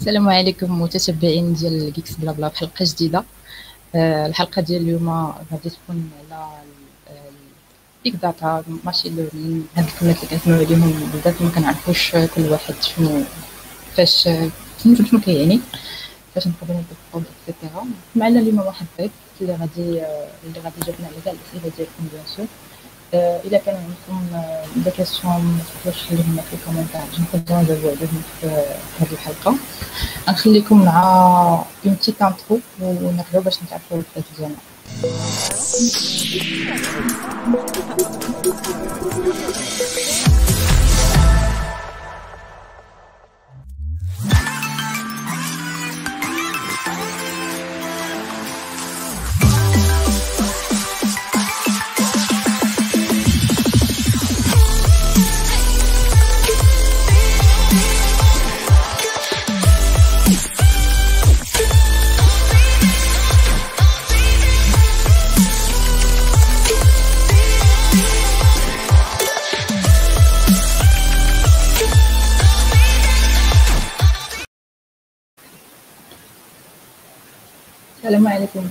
السلام عليكم متتبعين ديال Geeks Blabla في حلقة جديدة. آه، الحلقة ديال اليوم غادي تكون على ال big data machine learning هاد الكلمات اللي كنسمعوا عليهم بزاف ما كنعرفوش كل واحد شنو فاش شنو كيعني فاش نقدروا نطبقوا et cetera معنا اليوم واحد الضيف اللي غادي اللي غادي يجاوبنا على كاع الأسئلة ديالكم bien sûr الا كان عندكم des questions ما تقدروش تخليهم في ال commentaires نقدروا نجاوبوا عليهم في هذه الحلقة. غنخليكم مع une petite intro ونرجعوا باش نتعرفوا الحاجات ديالنا السلام عليكم.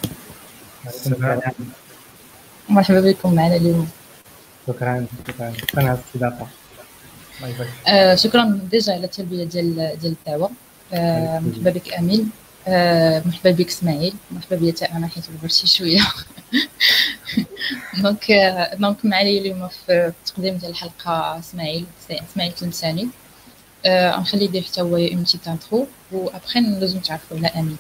مرحبا بكم معنا اليوم؟ شكرا شكرا. شكرا على الاستضافه آه شكرا déjà على التلبية ديال ديال الدعوة. آه مرحبا بك أمين. آه مرحبا بك إسماعيل. مرحبا بيا حتى أنا حيت برشي شوية. donc donc معايا اليوم في التقديم ديال الحلقة إسماعيل إسماعيل تلمساني آه غنخلي يدير حتى هو une petite intro و après ندوزو نتعرفوا على أمين.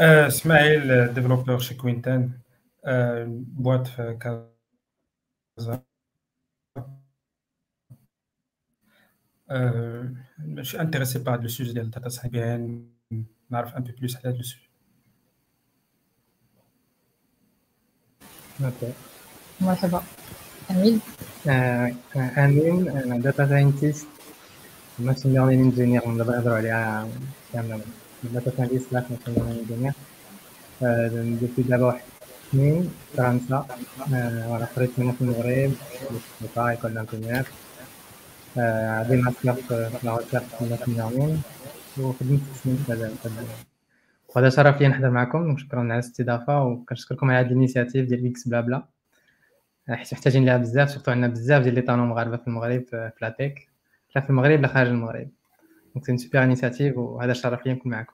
Euh, Smaël, euh, développeur chez Quinten, euh, boîte Casa. je suis intéressé par le sujet de la data science. Un peu plus là-dessus. Ok. Moi, ça va. Amine? Euh, Amine, data scientist, machine learning engineer, on va parler de data scientist ولا machine learning engineer depuis دابا واحد. سنين فرنسا وأنا خرجت منها في المغرب في école d'ingénieurs عندي ماستر في recherche في learning وخدمت سنين في هذا وهذا شرف لي نحضر معكم وشكرا على الاستضافه وكنشكركم على هذه الانيشيتيف ديال Geeks Blabla. حيت محتاجين ليها بزاف surtout عندنا بزاف ديال les talents مغاربه في المغرب في la tech لا في المغرب لا خارج المغرب. donc c'est super initiative وهذا شرف لي نكون معكم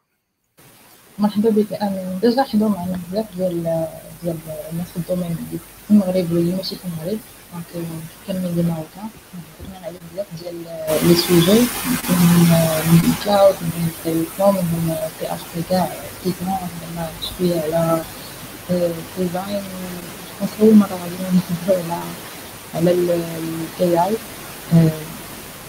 مرحبا بك. امين déjà حضروا معنا بزاف ديال ديال الناس في ال domaine في المغرب واللي ماشي في المغرب. donc كاملين des Marocains هضرنا على بزاف ديال les sujets. من cloud من télécom من PHP كاع. Python هضرنا شوية على design donc أول مرة غادي نهضروا على على الاي اي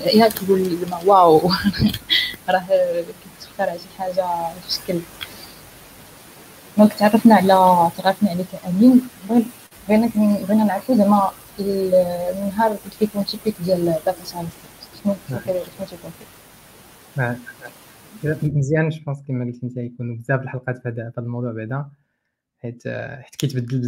اي كيقول زعما wow. راه كتختار شي حاجة في شكل donc تعرفنا على تعرفنا عليك امين بغينا بغينا نعرفوا زعما النهار كنت كيكون typique ديال data science شنو شنو تيكون مزيان je pense كما قلت أنت يكونوا بزاف الحلقات في هذا الموضوع بعدا. حيت حيت كيتبدل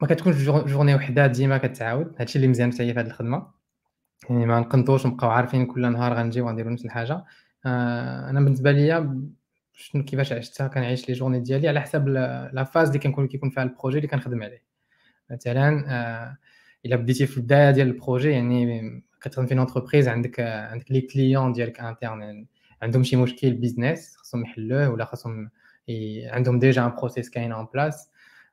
ما كتكونش journée وحدة ديما كتعاود. هادشي اللي مزيان حتى هي في هذه الخدمة. يعني ما نقنطوش نبقاو عارفين كل نهار غنجيو غنديرو نفس الحاجة. أنا بالنسبة ليا شنو كيفاش عشتها كنعيش les journées ديالي على حسب la phase اللي كنكون كيكون فيها ال projet اللي كنخدم عليه. مثلا آه، إلا بديتي في البداية ديال ال projet يعني كتخدم في entreprise عندك عندك les clients ديالك internes يعني عندهم شي مشكل business خاصهم يحلوه ولا خاصهم عندهم ديجا ان بروسيس كاين اون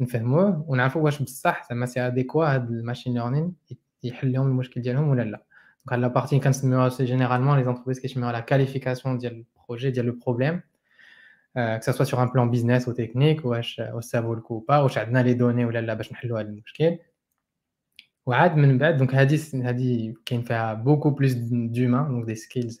نفهموه ونعرفوا واش بصح زعما سي اديكوا هاد الماشين ليرنين يحل لهم المشكل ديالهم ولا لا دونك لا بارتي كنسميوها جينيرالمون لي زونتربريز كيسميوها لا كاليفيكاسيون ديال البروجي ديال لو بروبليم que ça soit sur un plan business ou technique واش واش سابو لك با واش عندنا لي دوني ولا لا باش نحلوا هذا المشكل وعاد من بعد دونك هذه هذه كاين فيها بوكو بلوس دومان دونك دي سكيلز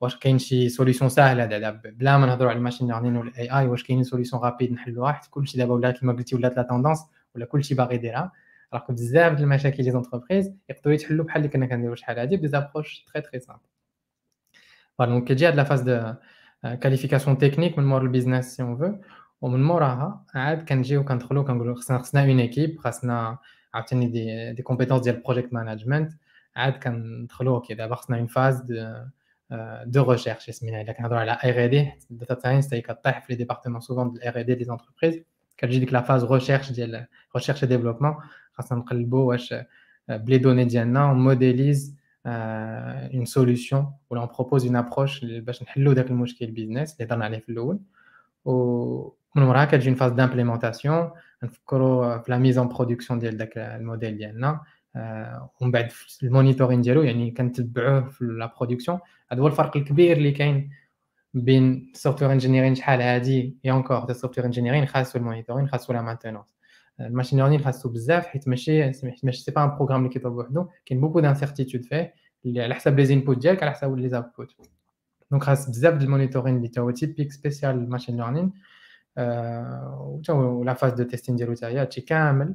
واش كاين شي solution ساهلة دابا بلا ما نهضروا على ال machine learning ولا ال AI واش كاينين solutions rapides نحلوها؟ حيت كلشي دابا ولا كما قلتي ولات la tendance ولا كلشي باغي يديرها. راه بزاف ديال المشاكل ديال les entreprises يقدروا يتحلوا بحال اللي كنا كنديروا شحال هادي ب des approches très très simples voilà donc كتجي هاد la phase de qualification technique من مور ال business si on veut ومن موراها عاد كنجيو كندخلو كنقولو خصنا خصنا une équipe خاصنا عاوتاني des des compétences ديال ال project management عاد كندخلو أوكي دابا خصنا اون فاز دو دو ريشيرش سمينا الا كنهضروا على ار دي داتا ساينس هي كطيح في لي ديبارتمون سوفون ديال ار دي دي زونتربريز كتجي ديك لا فاز ريشيرش ديال ريشيرش ديفلوبمون خاصنا نقلبوا واش بلي دوني ديالنا موديليز اون سوليوشن ولا اون بروبوز اون ابروش باش نحلوا داك المشكل بيزنس اللي هضرنا عليه في الاول و من وراها كتجي فاز دامبليمونطاسيون نفكروا في لا ميز اون برودكسيون ديال داك الموديل ديالنا ومن بعد ال monitoring ديالو يعني كنتبعوه في la production. هذا هو الفرق الكبير اللي كاين بين ال software engineering شحال هادي et encore ال software engineering خاصو ال monitoring خاصو la maintenance ال machine learning خاصو بزاف حيت ماشي ماشي c'est pas un programme اللي كيطلب وحدو. كاين beaucoup d'incertitude فيه اللي على حساب les inputs ديالك على حساب les outputs donc خاص بزاف ديال ال monitoring اللي تا هو typique spécial ال machine learning و la phase de testing ديالو حتى هي هادشي كامل.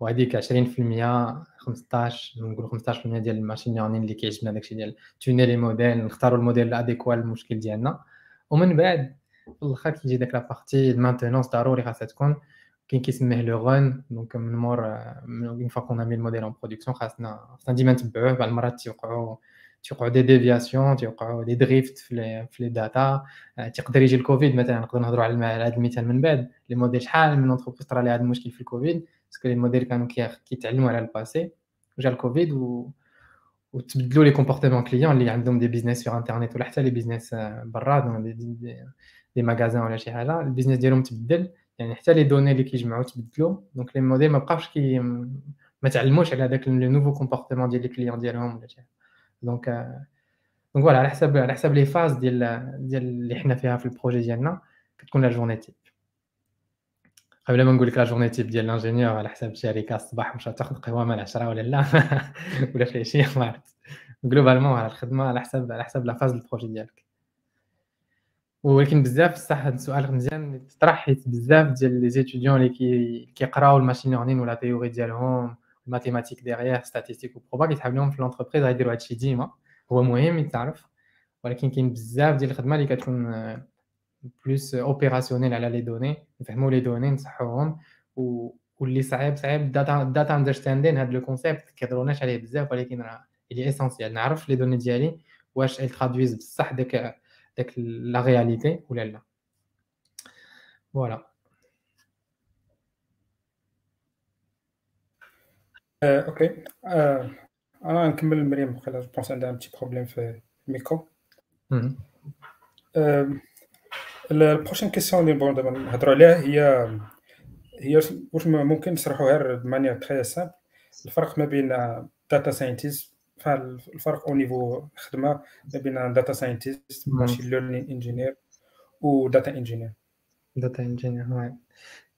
وهذيك 20% 15 نقول 15% ديال ال machine learning اللي كيعجبنا داكشي ديال tuner les modèles نختاروا ال modèle ال adéquat للمشكل ديالنا. ومن بعد في الأخر كيجي داك la partie ال maintenance ضروري خاصها تكون. كاين كيسميه le run donc من مور une fois qu'on met ال modèle en production خاصنا خاصنا ديما نتبعوه. بعض المرات تيوقعوا تيوقعوا des déviations تيوقعوا des drifts في les في les data تيقدر يجي الكوفيد مثلا نقدر نهضروا على هذا المثال من بعد. les modèles شحال من entreprise طرا لها هذا المشكل في الكوفيد باسكو لي موديل كانوا كيتعلموا على الباسي وجا الكوفيد و وتبدلوا لي كومبورتمون كليون اللي عندهم دي بيزنس في انترنيت ولا حتى لي بيزنس برا دي, دي, دي ماغازان ولا شي حاجه البيزنس ديالهم تبدل يعني حتى لي دوني اللي كيجمعوا تبدلوا دونك لي موديل ما بقاوش كي ما تعلموش على داك لو نوفو كومبورتمون ديال لي كليون ديالهم ولا شي دونك دونك فوالا على حساب على حساب لي فاز ديال ديال اللي حنا فيها في البروجي ديالنا كتكون لا جورني تيب قبل ما نقول لك la journée type ديال ال ingénieur على حساب الشركة الصباح واش تاخذ قهوه مع العشرة ولا لا؟ ولا في شي ما عرفت globalement على الخدمة على حساب على حساب la phase ال projet ديالك. ولكن بزاف صح هذا السؤال مزيان. تطرح حيت بزاف ديال les étudiants اللي كي كيقراو ال machine learning و la théorie ديالهم ال mathématiques derrière statistiques و proba كيتحاب لهم في l'entreprise غيديروا هادشي ديما. هو مهم يتعرف ولكن كاين بزاف ديال الخدمة اللي كتكون بلوس اوبيراسيونيل على لي دوني نفهموا لي دوني نصحوهم و واللي صعيب صعيب داتا داتا اندرستاندين هذا لو كونسيبت كيهضروناش عليه بزاف ولكن راه اللي اسونسيال نعرف لي دوني ديالي واش ال ترادويز بصح داك داك لا رياليتي ولا لا فوالا اوكي انا نكمل مريم بقى جو بونس عندها ان بتي بروبليم في الميكرو ال prochaine question اللي نبغيو دابا نهضروا عليها هي هي واش ممكن نشرحوها ب manière très simple الفرق ما بين data scientist الفرق au niveau خدمة ما بين data scientist machine learning engineer و data engineer data engineer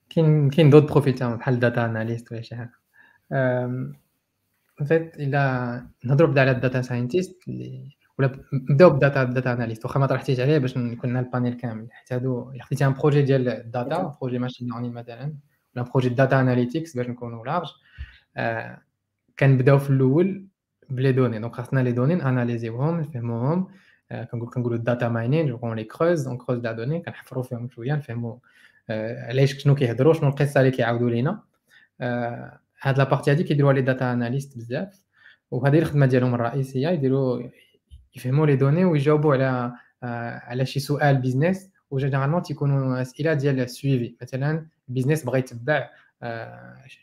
كاين كاين d'autres profils تاعهم بحال data analyst ولا شي حاجة. en fait إلا نهضروا بدا على ال data scientist اللي ولا نبداو ب data data analyst واخا ما طرحتيش عليه باش نكون لنا ال panel كامل. حيت هادو خديتي un projet ديال ال data projet machine learning مثلا ولا projet data analytics باش نكونوا large آه كنبداو في الأول بلي دوني. donc خاصنا les données اناليزيوهم نفهموهم آه كنقول كنقولوا ال data mining on les creuse on creuse la donnée كنحفروا فيهم شوية نفهموا آه علاش شنو كيهضروا شنو القصة اللي كيعاودوا لينا. آه هاد la partie هادي كيديروها les data analysts بزاف. وهذه الخدمة ديالهم الرئيسية يديروا يفهموا les données ويجاوبوا على على شي سؤال business و généralement تيكونوا أسئلة ديال ال suivi مثلا ال business بغى يتبع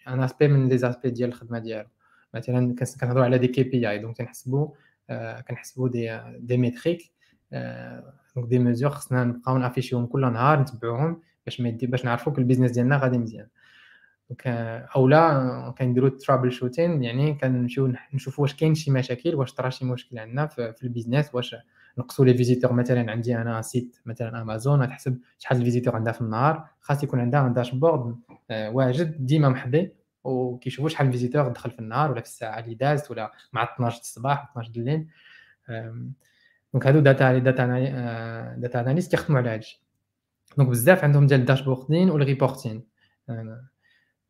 un aspect من les aspects ديال الخدمة ديالو. مثلا كنهضروا على des KPI donc كنحسبوا كنحسبوا des des métriques donc des mesures خصنا نبقاو nafficherهم كل نهار نتبعوهم باش ما يدي باش نعرفوا ال business ديالنا غادي مزيان. donc اولا كنديروا troubleshooting يعني كنمشيو نشوفوا واش كاين شي مشاكل واش طرا شي مشكل عندنا في ال business واش نقصوا les visiteurs مثلا عندي un site مثلا امازون غتحسب شحال ال visiteurs عندها في النهار خاص يكون عندها dashboard واجد ديما محضي وكيشوفوا شحال ال visiteurs دخل في النهار ولا في الساعة اللي دازت ولا مع 12 الصباح 12 الليل. donc هادو data data data analyst كيخدموا على هادشي. donc بزاف عندهم ديال ال dashboarding وال reporting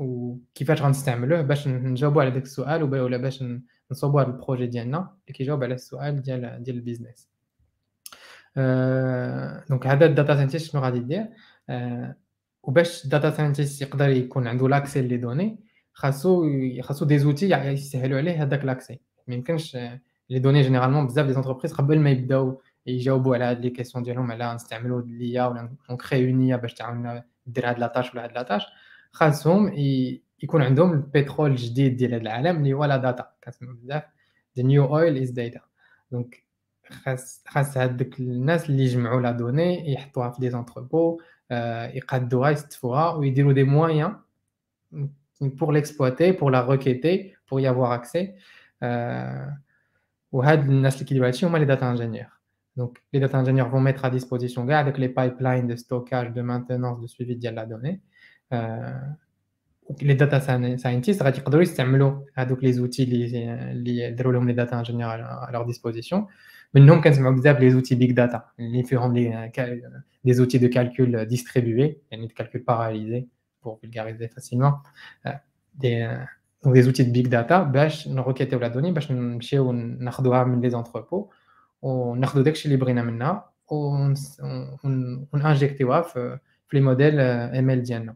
وكيفاش غنستعملوه باش نجاوبوا على داك السؤال ولا باش نصوبوا هذا ال projet ديالنا اللي كيجاوب على السؤال ديال ديال ال business donc هذا ال data scientist شنو غادي يدير وباش ال data scientist يقدر يكون عنده l'accès les données خاصو خاصو des outils يسهلوا عليه هذاك l'accès ما يمكنش les données généralement بزاف des entreprises قبل ما يبداو يجاوبوا على هاد les questions ديالهم على نستعملوا l'IA ولا نcréer un باش تعاوننا دير هاد la tâche ولا هاد la tâche خاصهم يكون عندهم البترول الجديد ديال هذا العالم اللي هو لا داتا كنسمعوا بزاف ذا نيو اويل از داتا دونك خاص خاص هذوك الناس اللي يجمعوا لا دوني يحطوها في دي زونتربو يقادوها يستفوها ويديروا دي مويان pour l'exploiter pour la requêter pour y avoir accès وهاد الناس اللي كيديروا هادشي هما لي داتا انجينيور دونك لي داتا انجينيور vont mettre à disposition كاع داك لي بايبلاين دو ستوكاج دو مانتينونس دو سويفي ديال لا دوني لي داتا ساينتيست غادي يقدروا يستعملوا هذوك لي زوتي اللي اللي داروا لهم لي داتا انجينيور على لور ديسبوزيسيون منهم كنسمعوا بزاف لي زوتي بيج داتا اللي فيهم لي دي زوتي دو كالكول ديستريبيوي يعني دو كالكول باراليزي pour vulgariser facilement des donc des outils de big data باش نروكيتيو لا دوني باش نمشيو ناخذوها من لي زونتربو وناخذوا داكشي اللي بغينا منها ونانجيكتيوها في لي موديل ام ال ديالنا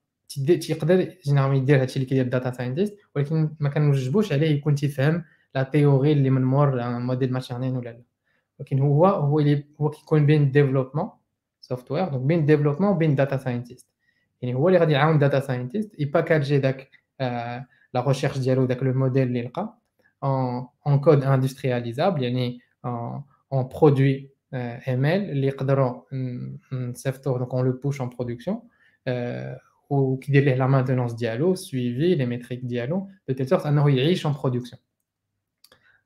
تيقدر جينيرالمون يدير هادشي اللي كيدير الداتا ساينتيست ولكن ما كنوجبوش عليه يكون تيفهم لا تيوري اللي من مور موديل ماشين ليرنين ولا لا ولكن هو هو اللي هو كيكون بين ديفلوبمون سوفتوير دونك بين ديفلوبمون وبين داتا ساينتيست يعني هو اللي غادي يعاون داتا ساينتيست يباكاجي داك لا ريشيرش ديالو داك لو موديل اللي لقى اون كود اندسترياليزابل يعني اون برودوي ام ال اللي يقدروا نصيفطوه دونك اون لو بوش اون برودكسيون ou qui délègue la maintenance Diallo, suivi les métriques Diallo, de telle sorte qu'il est riche en production.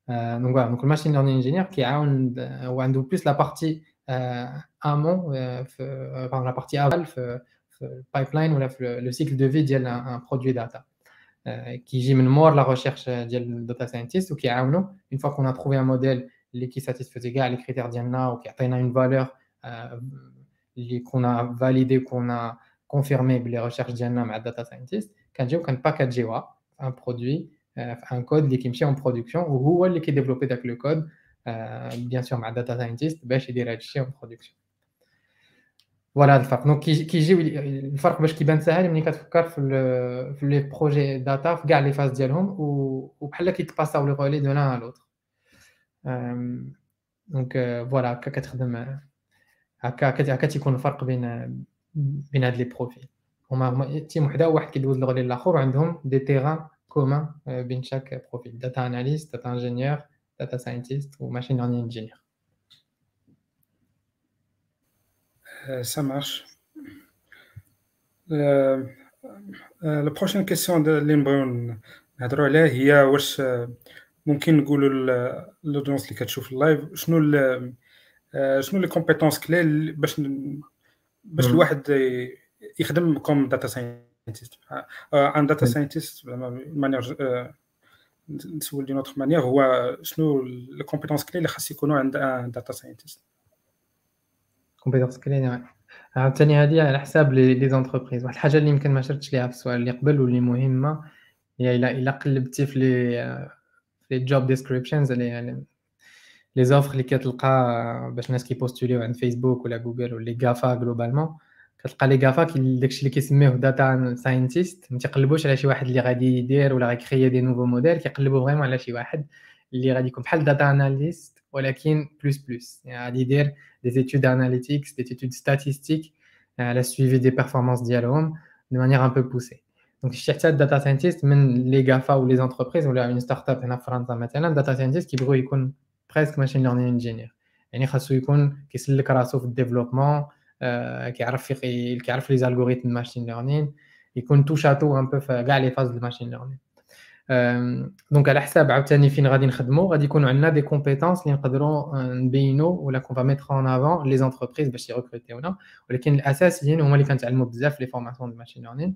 Euh, donc voilà, donc le machine learning engineer qui a un, euh, plus la partie euh, amont, euh, euh la partie aval, le pipeline ou le, le, cycle de vie d'un produit data. qui gîme mort la recherche d'un data scientist ou qui a une fois qu'on a trouvé un modèle qui satisfait satisfaisait les critères d'IMNA ou qui a une valeur qu'on a validée, qu'on a كونفيرمي بلي ريشيرش ديالنا مع الداتا ساينتيست كنجيو كنباكاجيوها ان برودوي في ان كود اللي كيمشي اون برودكسيون وهو اللي كيديفلوبي داك لو كود بيان سور مع الداتا ساينتيست باش يدير هادشي اون برودكسيون فوالا هذا الفرق دونك كيجي الفرق باش كيبان ساهل ملي كتفكر في في لي بروجي داتا في كاع لي فاز ديالهم وبحال كيتباساو لي غولي دو لان لوتر دونك فوالا هكا كتخدم هكا هكا تيكون الفرق بين بين هاد لي بروفيل هما هما تيم وحده واحد كيدوز الغولي الاخر وعندهم دي تيغان كومان بين شاك بروفيل داتا اناليست داتا انجينيور داتا ساينتيست وماشين ليرنين انجينيور ça marche. لا بروشين كيسيون اللي نبغيو نهضروا عليها هي واش ممكن نقولوا لودونس اللي كتشوف اللايف شنو شنو لي كومبيتونس كلي باش باش الواحد يخدم comme data scientist un data scientist manière نسول d'une autre manière هو شنو les compétences clés اللي خاص يكونوا عند un data scientist compétences clés عاوتاني هادي على حساب les entreprises. واحد الحاجة اللي يمكن ما شرتش ليها في السؤال اللي قبل واللي مهمة هي الا إلا قلبتي في لي في لي جوب ديسكريبشنز اللي لي زوفر اللي كتلقى باش الناس كيبوستوليو عند فيسبوك ولا جوجل ولا لي غافا جلوبالمون كتلقى لي غافا داكشي اللي كيسميوه داتا ساينتيست ما تيقلبوش على شي واحد اللي غادي يدير ولا غيكريي دي نوفو موديل كيقلبوا فريمون على شي واحد اللي غادي يكون بحال داتا اناليست ولكن بلوس بلوس يعني غادي يدير des études analytics, des études statistiques, euh, la suivi des performances dialogues de manière un peu poussée. Donc, je cherche data scientist, même les GAFA ou les entreprises, ou là, une startup en France, maintenant, data scientist qui presque machine learning engineer. يعني خاصو يكون كيسلك راسو في الديفلوبمون كيعرف كيعرف لي زالغوريثم ماشين ليرنين يكون تو شاتو ان بو في كاع لي فاز دو ماشين ليرنين دونك على حساب عاوتاني فين غادي نخدموا غادي يكون عندنا دي كومبيتونس اللي نقدروا نبينوا ولا كون فا ميتر اون افون لي زونتربريز باش يريكروتيونا ولكن الاساسيين هما اللي كنتعلموا بزاف les formations de machine learning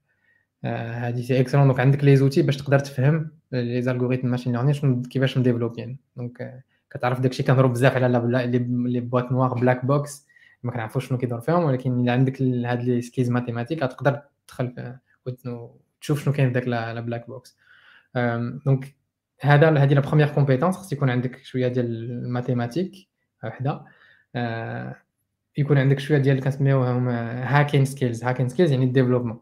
هادي c'est excellent donc عندك les outils باش تقدر تفهم les algorithmes machine learning شنو كيفاش مdéveloppéين donc كتعرف داكشي كنهضروا بزاف على les boîtes noires black box ما كنعرفوش شنو كيدور فيهم ولكن إلا عندك هاد les skills mathématiques تقدر تدخل وتشوف شنو كاين في داك la black box donc هذا هذه la première compétence خص يكون عندك شوية ديال ال mathématiques وحدة. يكون عندك شوية ديال كنسميوهم hacking skills hacking skills يعني ال développement.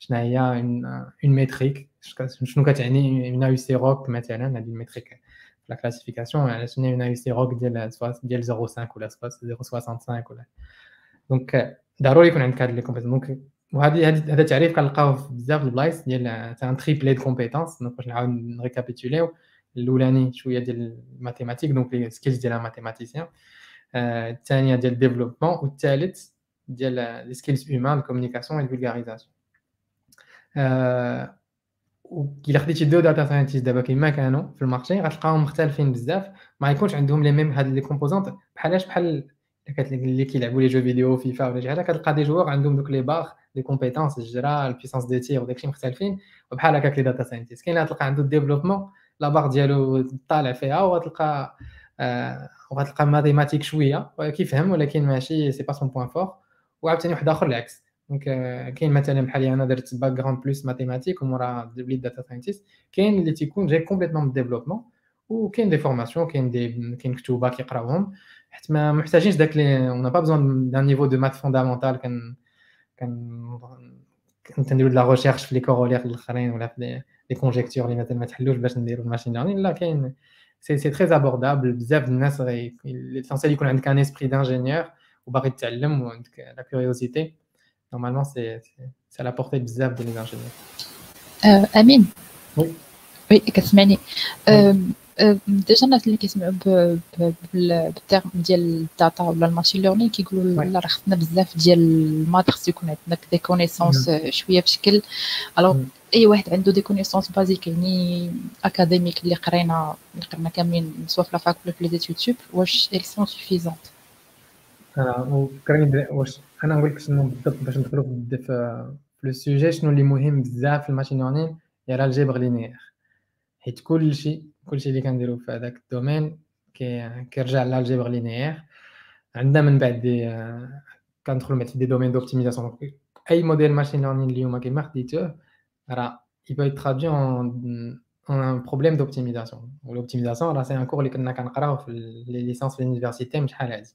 شنو هي اون ميتريك شنو كتعني اون اي سي روك مثلا هذه الميتريك في لا كلاسيفيكاسيون على شنو اون اي سي روك ديال ديال 0.5 ولا 0.65 ولا دونك ضروري يكون عندك هاد لي كومبيتونس دونك وهذه هذا التعريف كنلقاوه في بزاف البلايص ديال ان تريبلي دو كومبيتونس باش نعاود نريكابيتوليو الاولاني شويه ديال الماتيماتيك دونك لي سكيلز ديال ماتيماتيسيان الثانيه ديال الديفلوبمون والثالث ديال لي سكيلز هيومان الكومونيكاسيون والفولغاريزاسيون إلا خديتي deux data scientists دابا كيما كانوا في ال marché غتلقاهم مختلفين بزاف. ما يكونش عندهم les mêmes هاد les composantes. بحالاش بحال اللي كيلعبوا les jeux vidéo فيفا ولا شي حاجة كتلقى des joueurs عندهم دوك les barres les compétences الجرا ال puissance de tir وداكشي مختلفين. وبحال هكاك les data scientists كاين اللي تلقى عنده ال développement la barre ديالو طالع فيها وغتلقى آه وغتلقى ماتيماتيك شوية. كيفهم ولكن ماشي سي با سون بوين فور وعاوتاني واحد آخر العكس. دونك كاين مثلا بحال انا درت باك جراوند بلوس ماتيماتيك ومورا وليت داتا ساينتيست كاين اللي تيكون جاي كومبليتمون من ديفلوبمون وكاين دي فورماسيون كاين دي كاين كتوبه كيقراوهم حيت ما محتاجينش داك لي اون با بزون دان نيفو دو مات فوندامونتال كان كان كنديرو د لا ريشيرش في لي كورولير الاخرين ولا في لي كونجيكتور اللي مثلا ما تحلوش باش نديرو الماشين ليرنين لا كاين سي سي تري ابوردابل بزاف الناس ليسونسيال يكون عندك ان اسبري دانجينيور وباغي تتعلم وعندك لا كيوريوزيتي نورمالمون سي سي لا بورتي بزاف ديال لي انجينيور امين وي وي كتسمعني ديجا الناس اللي كيسمعوا بالتيرم ديال الداتا ولا الماشين ليرنين كيقولوا لا راه خصنا بزاف ديال المات خص يكون عندنا دي كونيسونس شويه في شكل الوغ اي واحد عنده دي كونيسونس بازيك يعني اكاديميك اللي قرينا اللي قرينا كاملين سوا في لافاك ولا في لي زيتود سوب واش ايل سون سوفيزونت انا وفكرني واش انا نقول لك شنو بالضبط باش ندخلوا في لو سوجي شنو اللي مهم بزاف في الماشين ليرنين هي الجبر لينيير حيت كلشي كلشي اللي كنديرو في هذاك الدومين كيرجع لالجبر لينيير عندنا من بعد دي كندخلوا في دي دومين دوبتيميزاسيون اي موديل ماشين ليرنين اليوم كيما خديتوه راه il peut être traduit en, en un problème d'optimisation l'optimisation راه سي ان كور اللي كنا كنقراو في لي ليسونس في اليونيفرسيتي شحال هادي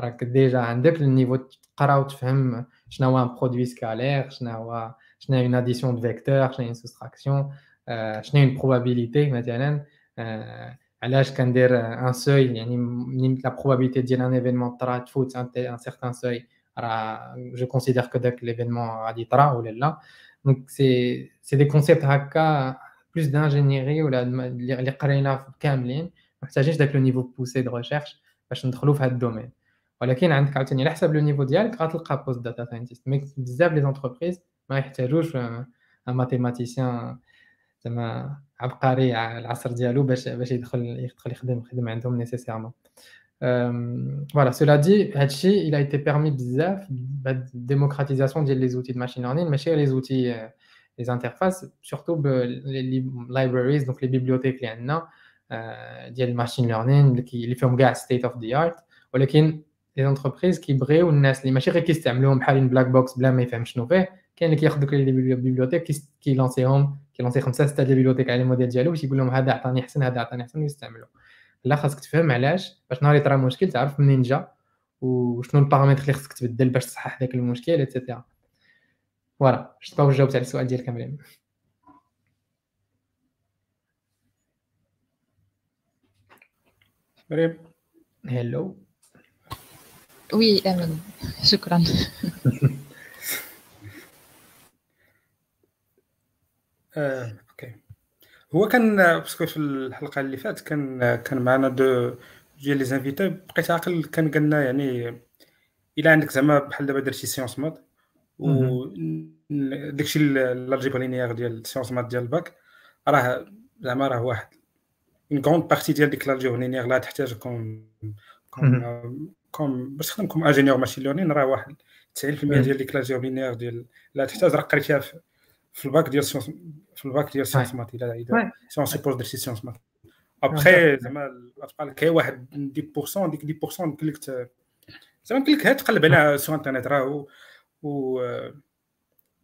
راك ديجا عندك النيفو تقرا وتفهم شنو هو ان برودوي سكالير شنو هو شنو هي اون اديسيون دو فيكتور شنو هي اون سوستراكسيون شنو هي بروبابيليتي مثلا علاش كندير ان سوي يعني من لا بروبابيليتي ديال ان ايفينمون طرا تفوت ان سيغتان سوي راه جو كونسيدير كو داك ليفينمون غادي طرا ولا لا دونك سي سي دي كونسيبت هكا بلوس دانجينيري ولا اللي قرينا كاملين محتاجينش داك لو نيفو بوسي دو ريشيرش باش ندخلوا في هذا الدومين ولكن عندك عاوتاني على حسب لو نيفو ديالك غتلقى بوست داتا ساينتيست مي بزاف لي زونتربريز ما يحتاجوش ان ماتيماتيسيان زعما عبقري على العصر ديالو باش باش يدخل يدخل يخدم يخدم عندهم نيسيسيرمون فوالا سولا دي هادشي الى ايتي بيرمي بزاف بهاد الديموكراتيزاسيون ديال لي زوتي د ماشين ليرنين ماشي لي زوتي لي انترفاس سورتو لي لايبراريز دونك لي بيبليوتيك اللي عندنا ديال الماشين ليرنين اللي فيهم كاع ستيت اوف ذا ارت ولكن les entreprises كيبغيو الناس اللي ماشي غير كيستعملوهم بحال black box بلا ما يفهم شنو فيه كاين اللي كياخذ دوك les bibliothèques كيlanciهم كيlancer خمسه سته ديال ال bibliothèques على الموديل ديالو باش يقول لهم هذا عطاني احسن هذا عطاني احسن ويستعملوا لا خاصك تفهم علاش باش نهار يطرا مشكل تعرف منين جا وشنو البارامتر اللي خاصك تبدل باش تصحح داك المشكل et cetera voilà je با جاوبت على السؤال ديالك مريم مريم allô oui امين شكرا OK هو كان parce que في الحلقة اللي فاتت كان كان معنا deux ديال les invités. بقيت عاقل كان قالنا يعني إلا عندك زعما بحال دابا درتي sciences maths و داكشي ال algèbre linéaire ديال sciences maths ديال الباك راه زعما راه واحد une grande partie ديال ديك ال algèbre linéaire اللي تحتاج comme comme باش تخدم comme ingénieur machine learning راه واحد 90% ديال ديك ال algèbre linéaire ديال اللي تحتاج راه قريتيها في الباك ديال sciences في الباك ديال sciences maths الا sciences suppose درتي sciences maths après زعما لك واحد 10% ديك 10% يمكن لك زعما يمكن لك تقلب عليها sur internet راه و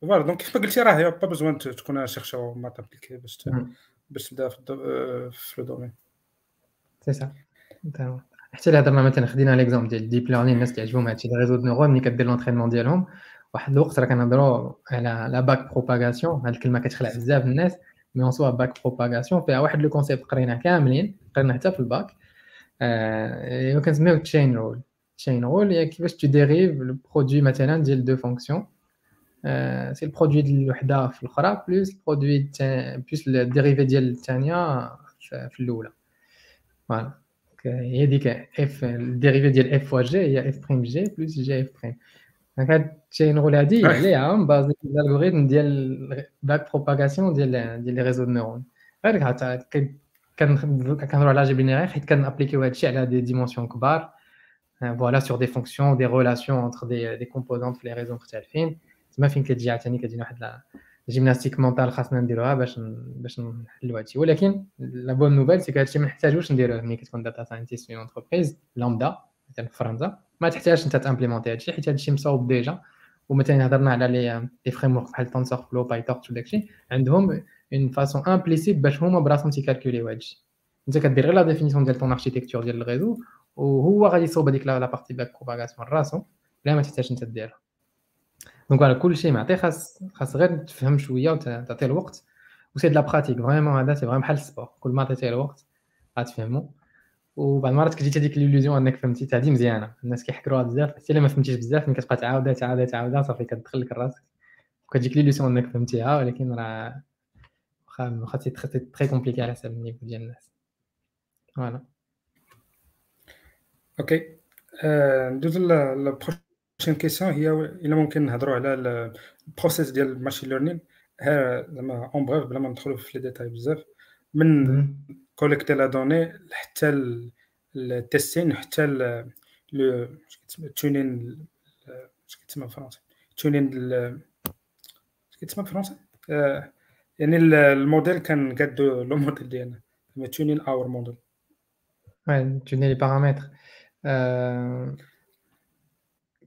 فوالا دونك كيف ما قلتي راه با بزوان تكون شيرشور مات ابليكي باش باش تبدا في لو دومين سي سا حتى اللي هضرنا مثلا خدينا ليكزومبل ديال الديب ليرنين الناس كيعجبهم هادشي دي ريزو نورون ملي كدير لونترينمون ديالهم واحد الوقت راه كنهضروا على لا باك بروباغاسيون هاد الكلمه كتخلع بزاف الناس مي اون سوا باك بروباغاسيون فيها واحد لو كونسيبت قرينا كاملين قرينا حتى في الباك آه كنسميو تشين رول تشين رول هي كيفاش تو ديريف البرودوي مثلا ديال دو فونكسيون سي البرودوي ديال الوحده في الاخرى بلوس البرودوي بلوس الديريفي ديال الثانيه في الاولى فوالا هي ديك اف الديريفي ديال اف فوا جي هي اف بريم جي بلوس جي اف بريم دونك هاد التشين رول هادي عليها بازي الالغوريثم ديال باك بروباغاسيون ديال ديال لي ريزو نورون غير كنهضروا على جي بينيرير حيت كنابليكيو هادشي على دي ديمونسيون كبار فوالا سور دي فونكسيون دي ريلاسيون انتر دي دي كومبوزونت في لي ريزو مختلفين تما فين كتجي عاوتاني كتجينا واحد جيمناستيك مونتال خاصنا نديروها باش باش نحلوا هادشي. ولكن لا بون نوفيل سي هادشي ما نحتاجوش نديروه. ملي كتكون داتا ساينتيست في اونتربريز لامدا مثلا في فرنسا ما تحتاجش انت تامبليمونتي هادشي حيت هادشي مصاوب ديجا ومثلا هضرنا على لي لي فريم ورك بحال تونسور فلو باي تورش وداكشي عندهم une façon implicite باش هما براسهم تيكالكوليو هادشي. انت كدير غير la définition ديال ton architecture ديال ال réseau وهو غادي يصوب هذيك la partie backpropagation راسو. بلا ما تحتاج انت ديرها. donc على كل شيء معطي خاص خاص غير تفهم شوية وتعطيه الوقت. و c'est de la pratique vraiment هذا c'est vraiment بحال ال sport كل ما عطيتيه الوقت غتفهمو وبعض المرات كتجي هذيك l'illusion أنك فهمتي هذه مزيانة. الناس كيحكروها بزاف. حتى إلا ما فهمتيش بزاف ملي كتبقى تعاودها تعاودها تعاودها صافي كتدخل لك راسك وكتجيك l'illusion أنك فهمتيها ولكن راه واخا واخا c'est très compliqué على حسب ال niveau ديال الناس. voilà ok ندوز بروشين كيسيون هي الا ممكن نهضروا على البروسيس ديال الماشين ليرنين زعما اون بغيف بلا ما ندخلوا في لي ديتاي بزاف من كوليكتي لا دوني حتى التيستين حتى لو تونين اش كيتسمى بالفرنسي تونين اش كيتسمى بالفرنسي يعني الموديل كان قادو لو موديل ديالنا تونين اور موديل تونين لي بارامتر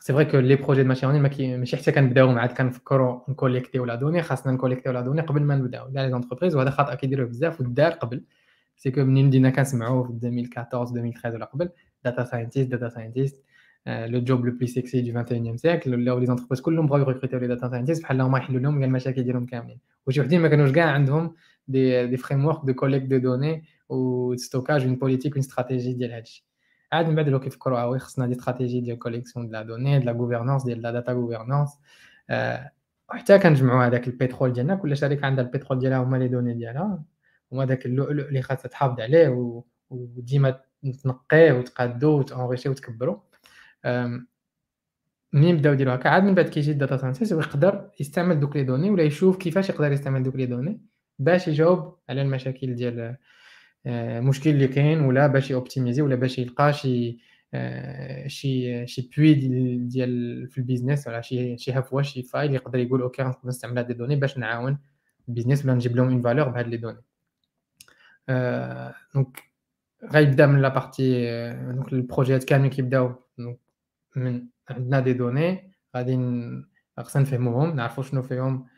c'est vrai que les projets de machine learning ماشي حتى كنبداو عاد كنفكروا نكوليكتيو la donnée خاصنا نكوليكتيو la donnée قبل ما نبداو. كاع les entreprises وهذا خطا كيديروه بزاف ودار قبل. c'est que منين بدينا كنسمعوا في 2014 2013 ولا قبل. data scientist data scientist le job le plus sexy de 21 siècle ولاو les entreprises كلهم بغاو يريكروتيو les data scientists بحال هما يحلوا لهم المشاكل ديالهم كاملين. وشي وحدين ما كانوش كاع عندهم des des frameworks de collecte de données و stockage une politique une stratégie ديال هادشي. عاد من بعد ولاو كيفكروا oui خصنا des stratégies ديال collection de la donnée de la gouvernance ديال la data gouvernance وحتى كنجمعوا هذاك البترول ديالنا كل شركه عندها البترول ديالها هما les données ديالها هما داك اللؤلؤ اللي خاصها تحافظ عليه وديما تنقيه وتقادو وتونريشي وتكبروا منين بداو يديروا هكا عاد من بعد كيجي ال data scientist ويقدر يستعمل دوك les données ولا يشوف كيفاش يقدر يستعمل دوك les données باش يجاوب على المشاكل ديال المشكل اللي كاين ولا باش يوبتيميزي ولا باش يلقى شي شي شي بوي ديال في ال business ولا شي شي هفوة شي faille يقدر يقول ok نقدر نستعمل هاد données باش نعاون ال business ولا نجيب لهم une valeur بهاد les données. donc غيبدا من لا donc البروجيات كاملين كيبداو من عندنا des données غادي خصنا نفهموهم نعرفوا شنو فيهم آه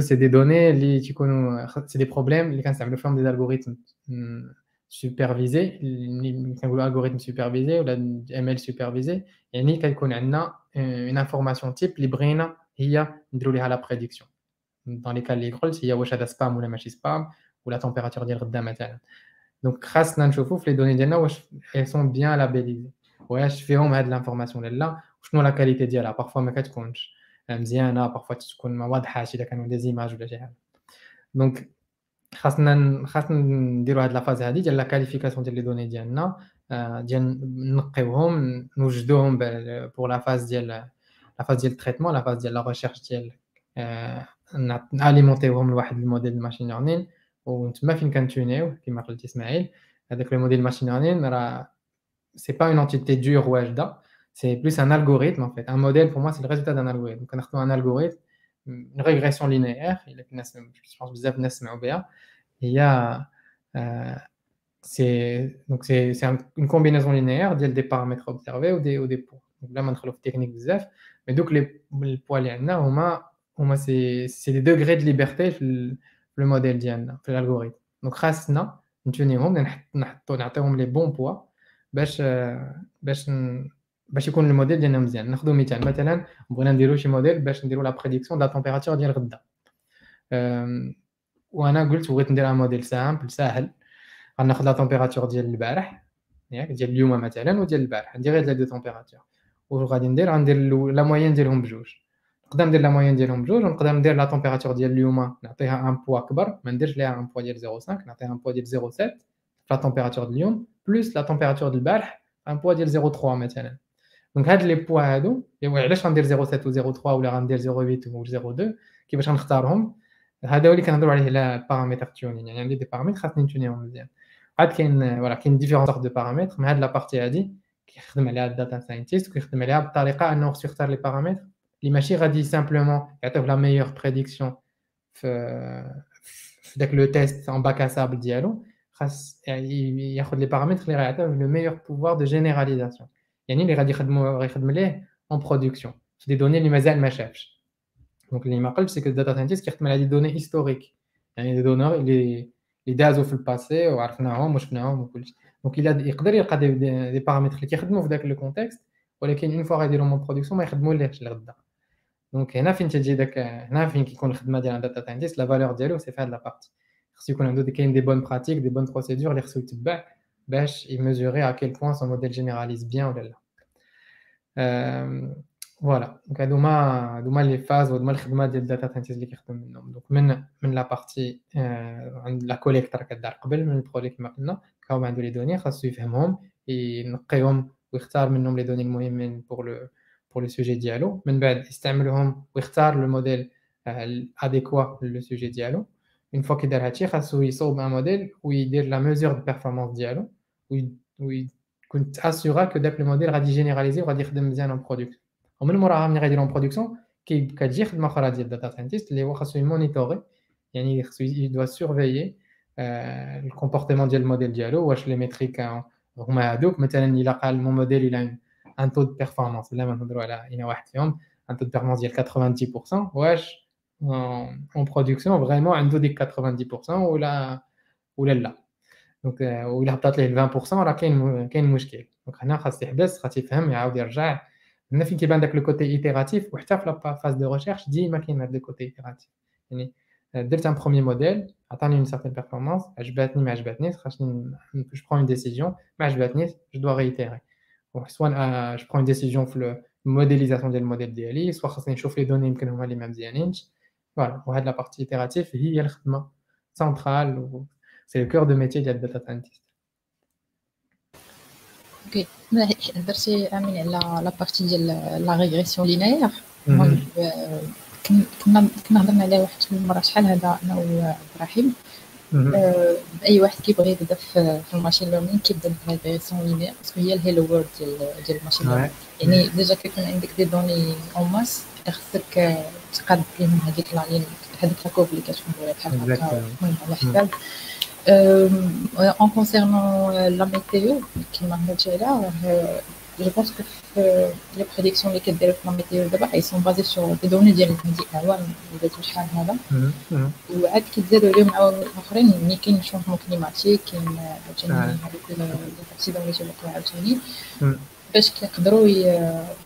c'est des données, c'est des problèmes, les la forme des algorithmes hum, supervisés, les algorithmes supervisés ou la ML supervisée, et ni a euh, une information type, librina, il y a la prédiction. Dans les cas de l'école, s'il y a wachada spam ou la machi spam, ou la température d'hier matin. Donc, grâce à les données elles sont bien labellisées. Ouais, je fais de l'information là, je la qualité d'elle, parfois, mais qu'est-ce لا كاليتي ديالها بارفوا ما كتكونش مزيانه بارفوا تكون ما واضحاش اذا كانوا دي زيماج ولا شي حاجه دونك خاصنا خاصنا نديروا هاد لافاز هادي ديال لا كاليفيكاسيون ديال لي دوني ديالنا ديال نقيوهم نوجدوهم بور لا فاز ديال لا فاز ديال التريتمون لا فاز ديال لا ريشيرش ديال ناليمونتيوهم لواحد الموديل ماشين ليرنين وتما فين كنتونيو كما قلت اسماعيل هذاك الموديل ماشين ليرنين راه سي با اون انتيتي دور واجده سي بلوس ان الغوريثم ان فيت ان موديل بور موا سي الريزولتا دان الغوريثم كناخذوا ان الغوريثم une régression linéaire je pense بزاف الناس سمعوا بها هي c'est donc c'est c'est une combinaison linéaire ديال des paramètres observés ou des ou des poids donc là ما ندخلوا في technique بزاف mais donc les les poids اللي عندنا هما هما c'est c'est des degrés de liberté في le modèle ديالنا في l'algorithme donc خاصنا نتونيهم نحطوا نعطيهم les bons poids باش باش باش يكون الموديل ديالنا مزيان. ناخذ مثال مثلا بغينا نديرو شي موديل باش نديرو la prédiction la température ديال غدا. وأنا قلت بغيت ندير un modèle simple ساهل. غناخذ la température ديال البارح ياك ديال اليوم مثلا وديال البارح. ندير غير deux températures وغادي ندير غندير la moyenne ديالهم بجوج. نقدر ندير la moyenne ديالهم بجوج ونقدر ندير la température ديال اليوم. نعطيها un poids كبر ما نديرش ليها un poids ديال 0.5 نعطيها un poids ديال 0.7 لا تمبيراتور ديال اليوم بلس لا تمبيراتور ديال البارح ان بوا ديال 0.3 مثلا. دونك هاد لي بوا هادو علاش غندير 0.7 و 0.3 ولا غندير 0.8 و 0.2 كيفاش غنختارهم هذا هو اللي كنهضروا عليه لا بارامتر تيونين يعني عندي دي بارامتر خاصني نتونيهم مزيان عاد كاين فوالا كاين ديفيرون سورت دو بارامتر مع هاد لا بارتي هادي كيخدم عليها الداتا ساينتيست وكيخدم عليها بطريقه انه خصو يختار لي بارامتر اللي ماشي غادي سامبلومون يعطيوه لا ميور بريديكسيون في في داك لو تيست ان باك اسابل ديالو خاص يعني ياخذ لي بارامتر اللي غيعطيوه لو ميور بوفوار دو جينيراليزاسيون يعني اللي غادي يخدموا غيخدم ليه اون برودكسيون في دي دوني اللي مازال ما شافش دونك اللي ما قلبش سي كو الداتا ساينتيست كيخدم على دي دوني هيستوريك يعني دي دونور اللي اللي دازوا في الباسي وعرفناهم وشفناهم وكلشي دونك الا يقدر يلقى دي, دي, دي بارامتر اللي كيخدموا في ذاك لو كونتكست ولكن اون فوا غيديروا مون برودكسيون ما يخدموا ليهش لغدا دونك هنا فين تجي داك هنا فين كيكون الخدمه ديال الداتا ساينتيست لا فالور ديالو سي في هاد لا بارتي خصو يكون عنده كاين دي بون براتيك دي بون بروسيدور اللي خصو يتبع باش يميزوري ا كيل بوين سون موديل جينيراليز بيان ولا لا فوالا دونك هادو هما هادو هما لي فاز وهادو هما الخدمه ديال الداتا ساينتيست اللي كيخدم منهم دونك من من لا بارتي عند لا كوليكت راه كدار قبل من البرودوي كما قلنا كاو عنده لي دوني خاصو يفهمهم ينقيهم ويختار منهم لي دوني المهمين بور لو بور لو سوجي ديالو من بعد يستعملهم ويختار لو موديل الاديكوا لو سوجي ديالو اون فوا كي دار هادشي خاصو يصوب ان موديل ويدير لا ميزور دو بيرفورمانس ديالو وي كنت اسيغا كو داك الموديل غادي جينيراليزي وغادي يخدم مزيان اون برودكت ومن موراها ملي غيديرو اون برودكسيون كتجي خدمه اخرى ديال داتا ساينتيست اللي هو خاصو يمونيتوري يعني خاصو يدوا سورفيي الكومبورتمون ديال الموديل ديالو واش لي ميتريك هما هادوك مثلا الا قال مون موديل الى ان تو دو بيرفورمانس بلا ما نهضروا على اين واحد فيهم ان تو دو بيرفورمانس ديال 90% واش اون برودكسيون فريمون عنده ديك 90% ولا ولا لا دونك ولا هبطات ليه 20% راه كاين كاين مشكل دونك هنا خاص يحبس خاص يفهم يعاود يرجع هنا فين كيبان داك لو كوتي ايتيراتيف وحتى في لا فاز دو ريشيرش ديما كاين هذا الكوتي ايتيراتيف يعني درت ان بروميير موديل عطاني اون سارتين بيرفورمانس عجباتني ما عجباتنيش خاصني جو برون اون ديسيزيون ما عجباتنيش جو دوا ريتيري سواء جو برون اون ديسيزيون في الموديليزاسيون ديال الموديل ديالي سواء خاصني نشوف لي دوني يمكن هما اللي ما مزيانينش فوالا وهاد لا بارتي ايتيراتيف هي الخدمه سنترال سي لو كور دو ميتي ديال الداتا ساينتيست أوكي هضرتي امين على لا بارتي ديال لا ريغريسيون لينيير كنا كنا هضرنا عليها واحد المره شحال هذا أنا وابراهيم أي واحد كيبغي يبدا في ال machine learning كيبدا بال régression linéaire parce que هي ال Hello World ديال ديال ال machine learning يعني déjà كيكون عندك des données en masse خصك تقاد لهم هذيك لا هذيك la courbe اللي كتكون بحال هكا المهم على حساب en concernant la météo je pense que في les prédictions اللي كديروا في ال météo دابا ils sont basés sur des données ديال الاعوام اللي دازو شحال هذا وعاد كيتزادوا عليهم عوامل اخرين ملي كاين changement climatique كاين عاوتاني هذوك accidents اللي تولوا عاوتاني باش كيقدروا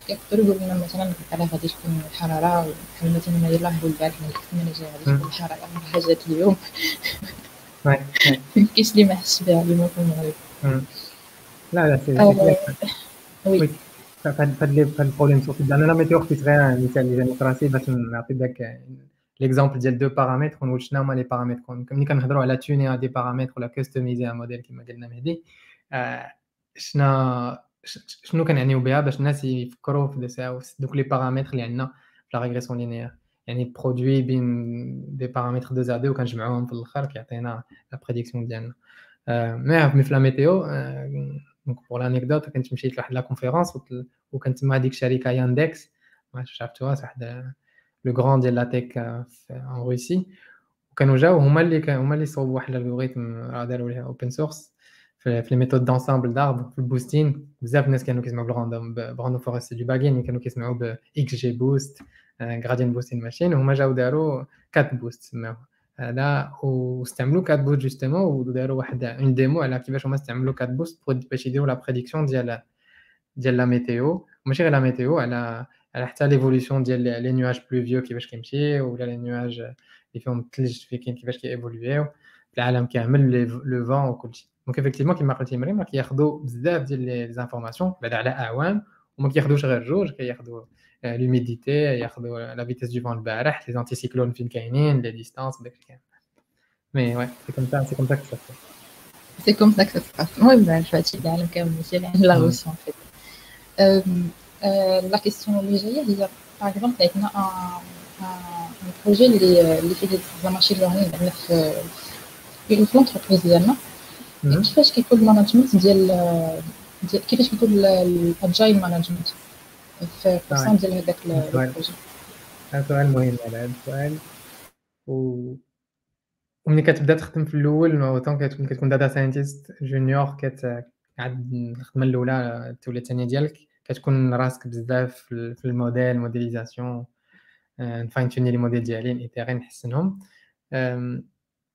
كيقدروا يقولوا لنا مثلا على غادي تكون الحراره بحال مثلا يلاه البارح من جاي غادي تكون الحراره حاجات اليوم ما كاينش اللي ما حسش بها اليوم في المغرب لا لا سي وي فهاد البروبليم سوفي انا لا ميتيو خديت غير مثال اللي جاني راسي باش نعطي داك ليكزومبل ديال دو بارامتر ونقول شنو هما لي بارامتر ملي كنهضروا على توني دي بارامتر ولا كاستميزي ان موديل كما قلنا مهدي شنو شنو كنعنيو بها باش الناس يفكروا في دوك لي بارامتر اللي عندنا في لا ريغريسيون لينيير يعني برودوي بين دي بارامتر دو زاد وكنجمعوهم في الاخر كيعطينا لا بريديكسيون ديالنا مي في لا ميتيو دونك بور لانيكدوت كنت مشيت لواحد لا كونفيرونس وكانت تما هذيك الشركه ياندكس ما عرفتش عرفتوها واحد لو غران ديال لا تيك ان روسي وكانوا جاو هما اللي هما اللي صوبوا واحد الالغوريثم داروا ليها اوبن سورس في لي ميثود دونسامبل دارب في البوستين بزاف الناس كانوا كيسمعوا بالراندوم براندو فورست دو باغين كانوا كيسمعوا ب اكس جي بوست غراديان بوستين ماشين وهما جاو داروا كات بوست سماوها هذا واستعملوا كات بوست جوستومون وداروا واحد اون ديمو على كيفاش هما استعملوا كات بوست باش يديروا لا بريديكسيون ديال ديال لا ميتيو ماشي غير لا ميتيو على على حتى ليفولوسيون ديال لي نيواج بلوفيو كيفاش كيمشي ولا لي نيواج اللي فيهم الثلج فين كيفاش كيفولويو في العالم كامل لو فون وكلشي دونك افيكتيفمون كيما قلتي مريم كياخذوا بزاف ديال لي زانفورماسيون بعد على اعوام وما كياخذوش غير جوج كياخذوا لوميديتي ياخذوا لا فيتيس دو فون البارح لي زانتي سيكلون فين كاينين لي ديستانس داكشي كامل مي وي سي كوم سا سي كوم سا كو سي كوم سا كو سا المهم هادشي العالم كامل ماشي غير لا روسيون فيت لا كيسيون اللي جايه هي باغ اكزومبل عندنا ان بروجي اللي اللي فيه لا ماشين ليرنينغ عندنا في في لونتربريز ديالنا كيفاش كيكون المانجمنت ديال كيفاش كيكون الاجايل مانجمنت في القسم ديال هذاك ال projet هذا سؤال مهم هذا السؤال و وملي كتبدا تخدم في الأول autant كتكون كتكون data scientist junior كت عاد الخدمه الاولى التوليه الثانية ديالك كتكون راسك بزاف في ال modèle modélisation نفاين توني les modèles ديالي نحسنهم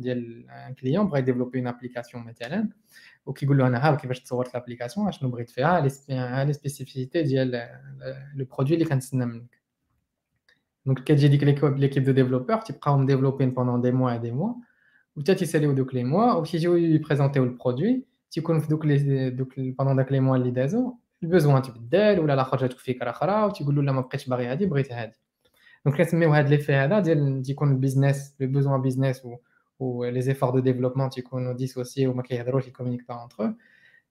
ديال ان كليون بغا يديفلوبي اون ابليكاسيون مثلا وكيقول له انا ها كيفاش تصورت لابليكاسيون شنو بغيت فيها لي سبيسيفيتي ديال لو برودوي اللي كنتسنى منك دونك كتجي ديك ليكيب دو ديفلوبور تيبقاو ديفلوبين بوندون دي موا دي موا وتا تيساليو دوك لي موا وتيجيو يبريزونتيو البرودوي تيكون في دوك لي دوك بوندون داك لي موا اللي دازو البوزوان تبدل ولا لا خرجت فكره اخرى وتيقول له لا ما بقيتش باغي هادي بغيت هادي دونك كنسميو هاد ليفي هذا ديال تيكون البيزنس لو بوزوان بيزنس ولي زيفور دو ديفلوبمون تيكونوا ديسوسي وما كيهضروش يكومونيك با اونتر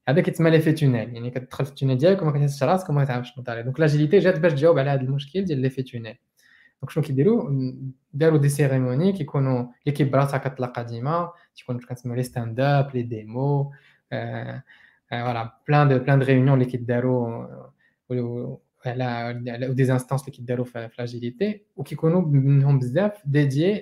هذا كيتسمى ليفي تونيل يعني كتدخل في التونيل ديالك وما كتحسش راسك وما كتعرفش شنو طاري دونك لاجيليتي جات باش تجاوب على هذا المشكل ديال ليفي تونيل دونك شنو كيديروا داروا دي سيريموني كيكونوا ليكيب براسها كتلاقى ديما تيكونوا كنسميو لي ستاند اب لي ديمو فوالا بلان دو بلان دو ريونيون اللي كيداروا على على دي زانستانس اللي كيداروا في لاجيليتي وكيكونوا منهم بزاف ديديي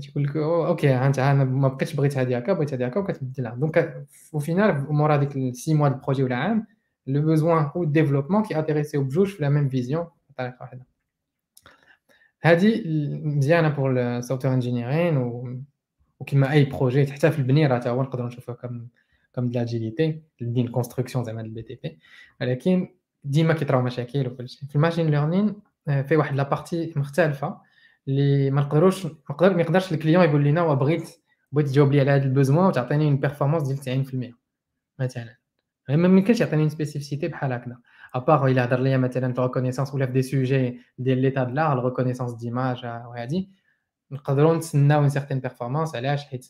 تيقول لك OK أنت أنا ما بقيتش بغيت هذه هكا بغيت هذه هكا وكتبدلها donc au final مورا ديك les six mois de projet ولا عام le besoin أو développement qui itérissiw بجوج في la même vision بطريقه واحدة هذه مزيانة pour ال software engineering وكما أي projet حتى في البنيه راه هو نقدروا نشوفوها comme comme l'agilité dans une construction زعما ال BTP ولكن ديما كيطراو مشاكل وكل شيء في ال machine learning في واحد لا بارتي مختلفة. اللي ما نقدروش ما ما يقدرش الكليون يقول لنا وبغيت بغيت تجاوب لي على هذا البوزوان وتعطيني اون بيرفورمانس ديال 90% مثلا ما يمكنش يعطيني اون سبيسيفيتي بحال هكذا ابار الا هضر ليا مثلا في ريكونيسونس ولا في دي سوجي ديال ليتا د لا الريكونيسونس ديماج وهادي نقدروا نتسناو اون سيغتين بيرفورمانس علاش حيت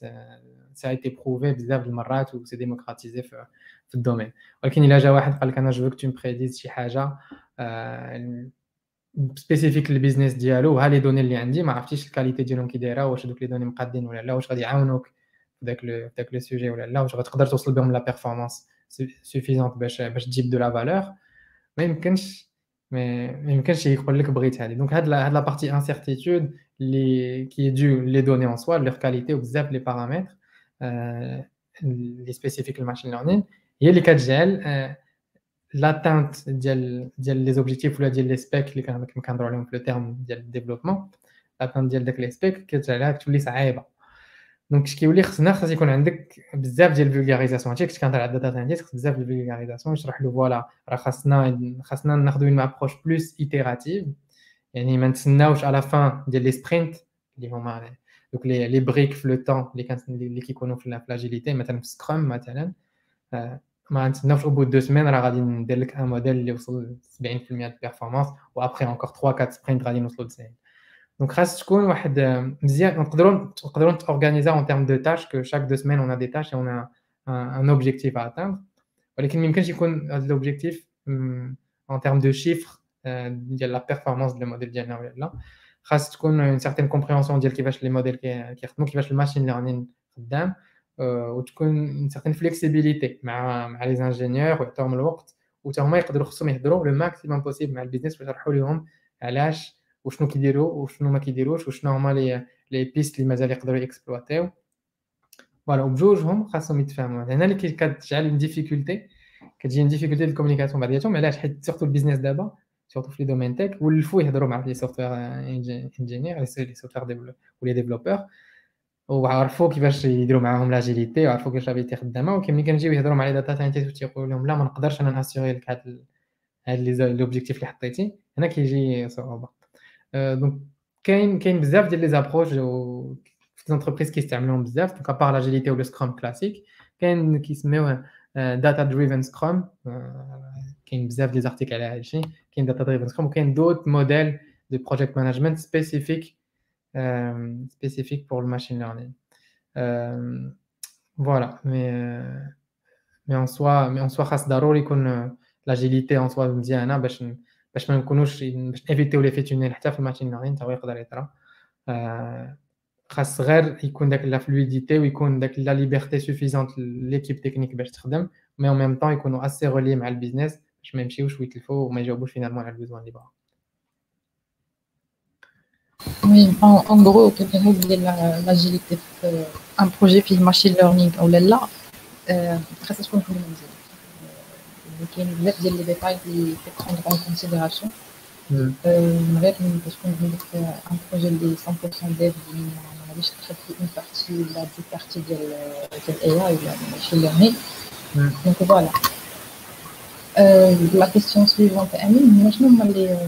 سا ايتي بروفي بزاف المرات و سي ديموكراتيزي في, في الدومين ولكن الا جا واحد قال لك انا جو تو مبريديز شي حاجه سبيسيفيك للبيزنس ديالو ها لي دوني اللي عندي ما عرفتيش الكاليتي ديالهم كي دايره واش دوك لي دوني مقادين ولا لا واش غادي يعاونوك في داك في داك لو سوجي ولا لا واش غتقدر توصل بهم لا بيرفورمانس سوفيزونت باش باش تجيب دو لا فالور ما يمكنش ما يمكنش يقول لك بغيت هذه دونك هاد هاد لا بارتي انسيرتيتود اللي كي دو لي دوني اون سوا ليغ كاليتي وبزاف لي بارامتر لي سبيسيفيك الماشين ليرنين هي اللي كتجعل لاتانت ديال ديال لي زوبجيكتيف ولا ديال لي سبيك اللي كنهضروا عليهم في لو تيرم ديال الديفلوبمون لاتانت ديال داك لي سبيك كتجعلها تولي صعيبه دونك اش كيولي خصنا خاص يكون عندك بزاف ديال الفولغاريزاسيون هادشي كنت كنهضر على الداتا ساينتيست خص بزاف ديال الفولغاريزاسيون يشرح له فوالا راه خاصنا خاصنا ناخذ اون ابروش بلوس ايتيراتيف يعني ما نتسناوش على فان ديال لي سبرينت اللي هما دوك لي لي بريك في لو طون اللي اللي كيكونوا في لاجيليتي مثلا في سكرام مثلا ما نتسناوش او بو دو سيمين راه غادي ندير لك ان موديل اللي وصل 70% ديال البيرفورمانس و ابخي انكور 3 4 سبرينت غادي نوصلوا ل 90 دونك خاص تكون واحد مزيان نقدروا نقدروا نتورغانيزا اون تيرم دو تاش كو شاك دو سيمين اون دي تاش اون ان اوبجيكتيف اتاندر ولكن ما يمكنش يكون هذا الاوبجيكتيف اون تيرم دو شيفر ديال لا بيرفورمانس ديال الموديل ديالنا ولا لا خاص تكون اون سيغتين كومبريهنسيون ديال كيفاش لي موديل كيخدموا كيفاش الماشين ليرنين خدام وتكون اون سيغتين فليكسيبيليتي مع مع لي انجينيور ويعطيهم الوقت وتا هما يقدروا خصهم يهضروا لو ماكسيموم بوسيبل مع البيزنس باش يشرحوا لهم علاش وشنو كيديروا وشنو ما كيديروش وشنو هما لي لي بيست اللي مازال يقدروا اكسبلواتيو فوالا وبجوجهم خاصهم يتفاهموا هنا اللي كتجعل ديفيكولتي كتجي ديفيكولتي ديال الكومونيكاسيون بعضياتهم علاش حيت سورتو البيزنس دابا سورتو في لي دومين تك ولفوا يهضروا مع لي سوفتوير انجينير لي سوفتوير ولي ديفلوبور وعرفوا كيفاش يديروا معاهم لاجيليتي وعرفوا كيفاش لابيليتي خدامه ولكن ملي كنجيو يهضروا مع لي داتا ساينتيست وتيقولوا لهم لا ما نقدرش أنا ناسيوري لك هاد هاد لي لوبجيكتيف اللي حطيتي هنا كيجي صعوبه دونك كاين كاين بزاف ديال لي زابروش في لونتربريز كيستعملوهم بزاف دونك ابار لاجيليتي ولا سكرام كلاسيك كاين كيسميوه data driven Scrum كاين بزاف ديال les articles على هادشي كاين data driven Scrum وكاين d'autres modèles de project management spécifiques سبيسيفيك بور الماشين ليرنين فوالا مي مي ان سوا مي ان سوا خاص ضروري يكون لاجيليتي ان سوا مزيانه باش باش ما نكونوش باش نيفيتيو لي فيتونيل حتى في الماشين ليرنين حتى هو يقدر يطرا خاص غير يكون داك لا فلويديتي ويكون داك لا ليبرتي سوفيزونت ليكيب تكنيك باش تخدم مي اون ميم طون يكونوا اسي رولي مع البيزنس باش ما يمشيوش ويتلفوا وما يجاوبوش فينالمون على البيزوان اللي بغا Oui, en, en gros, كيفاش ديال لاجيليتي في ان بروجي فيه ماشين ليرنينغ او لا خاصها تكون كل مزيان كاين بزاف ديال لي ديتاي اللي كتبروندر اون كونسيديراسيون من غير باش تكون عندك ان بروجي اللي 100% ديف ما غاديش تخفي اون بارتي ولا دي بارتي ديال ديال اي اي ولا ماشين ليرنينغ دونك فوالا لا كيسيون سويفونت امين هما شنو هما لي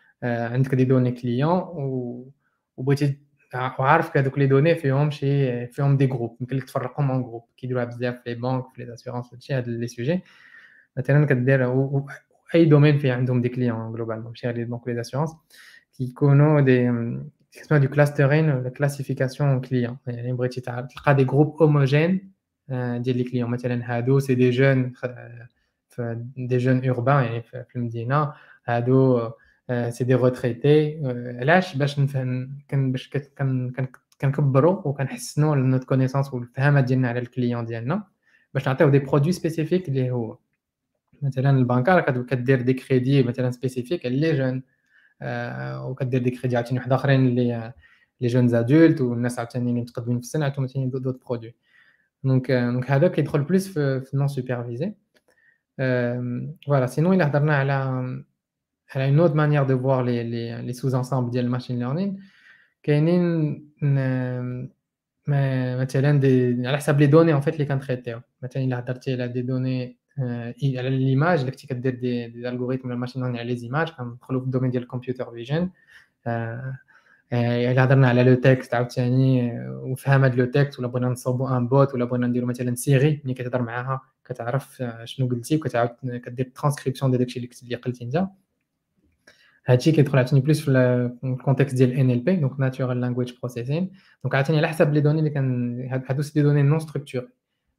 عندك دي دوني كليون وبغيتي وعارف هذوك لي دوني فيهم شي فيهم دي جروب يمكن لك تفرقهم اون جروب كيديروها بزاف في لي بانك في لي اسيورونس هادشي هاد لي سوجي مثلا كدير اي دومين فيه عندهم دي كليون جلوبالمون ماشي غير لي بانك لي اسيورونس كيكونوا دي كيسمى دو كلاسترين ولا كلاسيفيكاسيون كليون يعني بغيتي تلقى دي جروب هوموجين ديال لي كليون مثلا هادو سي دي جون دي جون اوربان يعني في المدينه هادو سي دي روتريتي علاش باش نفهم كان باش كنكبروا وكنحسنوا النوت كونيسونس والفهامه ديالنا على الكليون ديالنا باش نعطيو دي برودوي سبيسيفيك اللي هو مثلا البنكه راه كدير دي كريدي مثلا سبيسيفيك على لي جون وكدير دي كريدي عاوتاني واحد اخرين اللي لي جون زادولت والناس عاوتاني اللي متقدمين في السن عاوتاني عاوتاني دوت برودوي دونك دونك هذا كيدخل بلوس في النون سوبرفيزي فوالا سينو الا هضرنا على على اون اوت مانيير دو فوار لي لي لي سوز انسامبل ديال الماشين ليرنين كاينين مثلا دي على حساب لي دوني ان فيت اللي كنتريتيو مثلا الا هضرتي على دي دوني على ليماج اللي كنتي كدير دي دي الغوريثم ولا الماشين ليرنين على لي زيماج كندخلوا في الدومين ديال الكمبيوتر فيجن الا هضرنا على لو تكست عاوتاني وفهم هاد لو تكست ولا بغينا نصوبو ان بوت ولا بغينا نديرو مثلا سيري ملي كتهضر معاها كتعرف شنو قلتي وكتعاود كدير ترانسكريبسيون ديال داكشي اللي قلتي انت هادشي كيدخل عاوتاني بلوس في الكونتكست ديال ان ال بي دونك ناتورال لانجويج بروسيسين دونك عاوتاني على حسب لي دوني اللي كان هادو سي دي دوني نون ستركتوري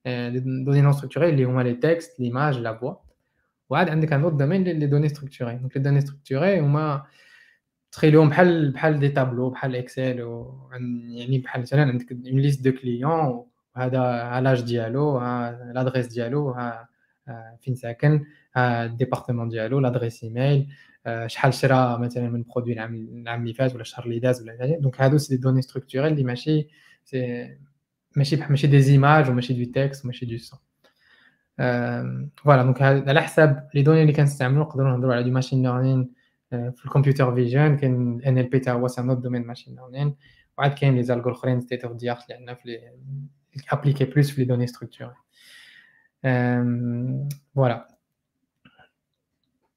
دي دوني نون ستركتوري اللي هما لي تكست ليماج لا فوا وعاد عندك ان اوت دومين لي دوني ستركتوري دونك لي دوني ستركتوري هما تخيلوهم بحال بحال دي تابلو بحال اكسل يعني بحال مثلا عندك اون ليست دو كليون وهذا ها لاج ديالو ها لادريس ديالو ها فين ساكن ها الديبارتمون ديالو لادريس ايميل شحال شرا مثلا من برودوي العام العام اللي فات ولا الشهر اللي داز ولا دونك هادو سي دي دوني ستركتوريل اللي ماشي سي ماشي ماشي دي زيماج وماشي دو تكست وماشي دو سون فوالا دونك على حساب لي دوني اللي كنستعملو نقدروا نهضروا على دو ماشين ليرنين في الكمبيوتر فيجن كاين ان ال بي تا هو سي نوت دومين ماشين ليرنين وعاد كاين لي زالغور اخرين ستيت اوف دي ارت اللي عندنا في لي ابليكي بلوس في لي دوني ستركتوري فوالا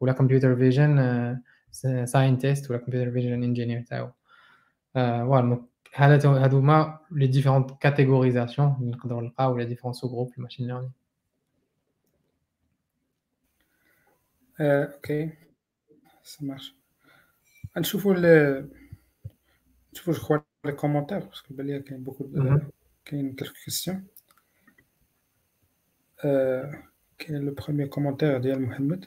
ولا كمبيوتر فيجن ساينتيست ولا كمبيوتر فيجن انجينير تاعو فوالا هذا هادو هما لي ديفيرونت كاتيغوريزاسيون اللي نقدروا نلقاو ولا ديفيرونت سو جروب في الماشين ليرنين اوكي سا مارش نشوفوا ال نشوفوا جو كخوا لي كومونتير باسكو بان لي كاين بوكو كاين كلك كيسيون كاين لو بروميير كومونتير ديال محمد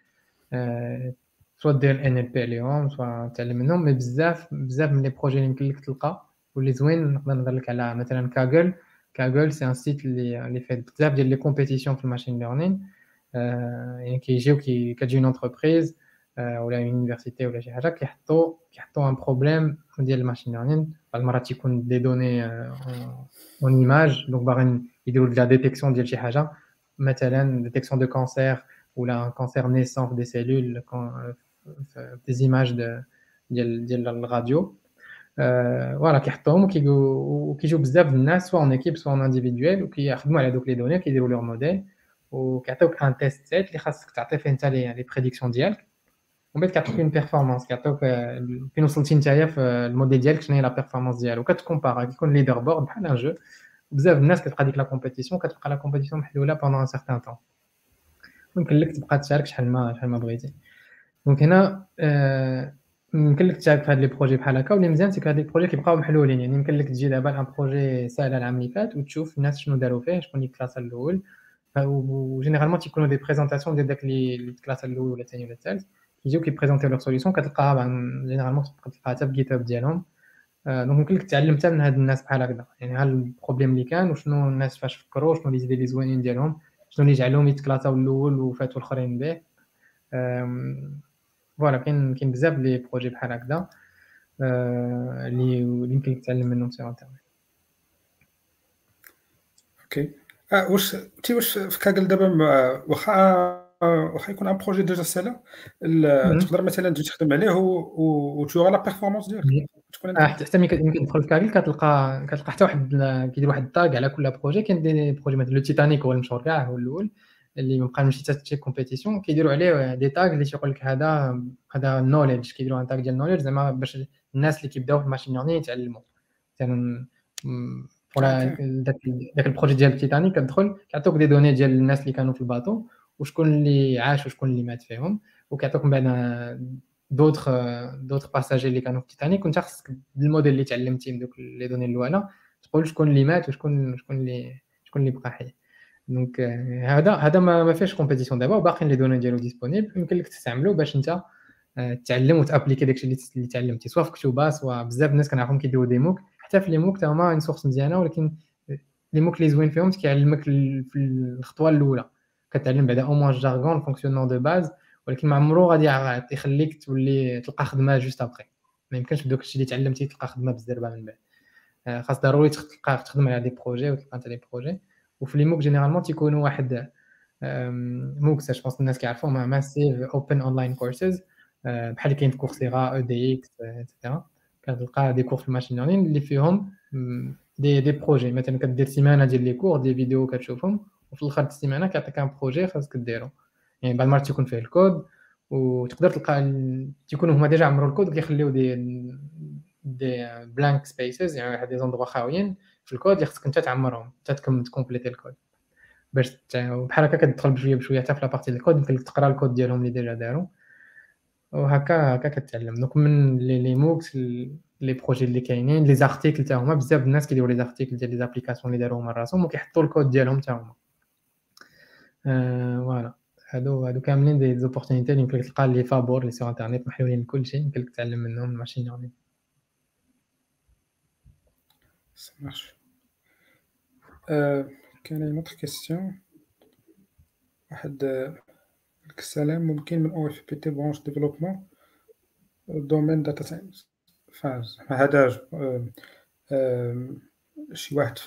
سوا دير ان ال بي عليهم سوا تعلم منهم مي بزاف بزاف من لي بروجي اللي يمكن لك تلقى واللي زوين نقدر نهضر لك على مثلا كاغل كاغل سي ان سيت اللي اللي فيه بزاف ديال لي كومبيتيسيون في الماشين ليرنين يعني كيجيو كي كتجي اون انتربريز ولا اون يونيفرسيتي ولا شي حاجه كيحطوا كيحطوا ان بروبليم ديال الماشين ليرنين بعض المرات تيكون دي دوني اون ايماج دونك باغيين يديروا لا ديتيكسيون ديال شي حاجه مثلا ديتيكسيون دو كانسير ولا ان كانسير نيسون في دي سيلول دي ايماج ديال ديال الراديو فوالا كيحطوهم وكيجيو بزاف الناس سواء اون ايكيب سواء اون انديفيدويل وكيخدموا على دوك لي دوني كيديروا لور موديل وكيعطيوك ان تيست سيت اللي خاصك تعطي فيه انت لي بريديكسيون ديالك ومن بعد كيعطيوك اون بيرفورمانس كيعطيوك فين وصلتي نتايا في الموديل ديالك شنو هي لا بيرفورمانس ديالو كتكومبارا كيكون ليدر بورد بحال ان جو بزاف الناس كتلقى ديك لا كومبيتيسيون كتلقى لا كومبيتيسيون محلوله بوندون ان سارتان طون يمكن لك تبقى تشارك شحال ما شحال ما بغيتي. donc هنا آه يمكن لك تشارك في هاد les projets بحال هكا واللي مزيان c'est هاد les projets كيبقاو محلولين. يعني يمكن لك تجي دابا un projet ساهل العام اللي فات وتشوف الناس شنو داروا فيه شكون اللي كلاسا الأول. و généralement تيكونوا des présentations ديال داك اللي كلاسا الأول ولا الثاني ولا الثالث. كيجيو كيprésentiw leur solution كتلقاها généralement تبقى تلقاها حتى في GitHub ديالهم. donc يمكن لك تعلم حتى من هاد الناس بحال هكذا. يعني ها ال problème اللي كان وشنو الناس فاش فكروا شنو les idées لي زوينين ديالهم. شنو اللي جعلهم يتكلاساو الأول وفاتوا الأخرين به. voilà كاين كاين بزاف les projets بحال هكذا اللي يمكن لك تعلم منهم sur internet OK. أه واش تي واش في Kaggle دابا واخا واخا يكون un projet déjà سالا تقدر مثلا تجي تخدم عليه وتشوف la performance ديالك. تكون حتى يمكن يمكن تدخل في كتلقى كتلقى حتى واحد كيدير واحد ال tag على كل projet كاين des projets مثلا le Titanic هو المشهور كاع هو الأول اللي ما بقى نمشي حتى compétition كيديروا عليه des tags اللي تيقول لك هذا هذا knowledge كيديروا un tag ديال knowledge زعما باش الناس اللي كيبداو في ال machine learning يتعلموا. مثلا داك داك ال projet ديال تيتانيك كتدخل كيعطوك des données ديال الناس اللي كانوا في ال bateau وشكون اللي عاش وشكون اللي مات فيهم وكيعطوك من بعد دوطخ دوطخ باساجي اللي كانوا في تيتانيك وانت خاصك بالموديل اللي تعلمتي من دوك لي دوني الاولى تقول شكون اللي مات وشكون شكون اللي شكون اللي بقى حي دونك هذا هذا ما, ما فيهش كومبيتيسيون دابا وباقيين لي دوني ديالو ديسپونيبل يمكن لك تستعملو باش انت تعلم وتابليكي داكشي اللي تعلمتي سواء في كتوبه سواء بزاف الناس كنعرفهم كيديروا دي موك حتى في لي موك تا هما سورس مزيانه ولكن لي موك اللي زوين فيهم كيعلمك في الخطوه الاولى كتعلم بعدا او موان جارغون فونكسيونمون دو باز ولكن ما عمرو غادي يخليك تولي تلقى خدمة juste après ما يمكنش بدوك الشيء اللي تعلمتي تلقى خدمة بالزربه من بعد. خاص ضروري تلقى تخدم على des projets وتلقى انت des projets وفي les MOOCs généralement تيكونوا واحد MOOCs je pense الناس كيعرفوهم massive open online courses بحال كاين Coursera edX et cetera كتلقى des cours في ال machine learning اللي فيهم des des projets مثلا كدير سيمانة ديال les cours des vidéos كتشوفهم وفي الآخر السيمانه كيعطيك un projet خاصك ديرو. يعني بعض المرات تيكون فيه الكود وتقدر تلقى تيكونوا هما déjà عمروا الكود وكيخليو des des blank spaces يعني واحد des endroits خاويين في الكود اللي خصك انت تعمرهم حتى تكمل تكومبليتي الكود. باش بحال هكا كتدخل بشوية بشوية حتى في la partie ال code يمكن لك تقرا الكود ديالهم اللي déjà داروا وهكا هكا كتعلم. donc من les MOOCs les projets اللي كاينين les articles حتى هما بزاف الناس كيديروا les articles ديال les applications اللي داروهم راسهم وكيحطوا الكود ديالهم حتى هما. voilà هادو هادو كاملين des opportunités اللي يمكن تلقى لي فابور اللي sur internet محلولين كلشي يمكن لك تعلم منهم ال machine learning مارش كاين une autre question واحد السلام ممكن من OFPPT branche développement domaine data science هذا شي واحد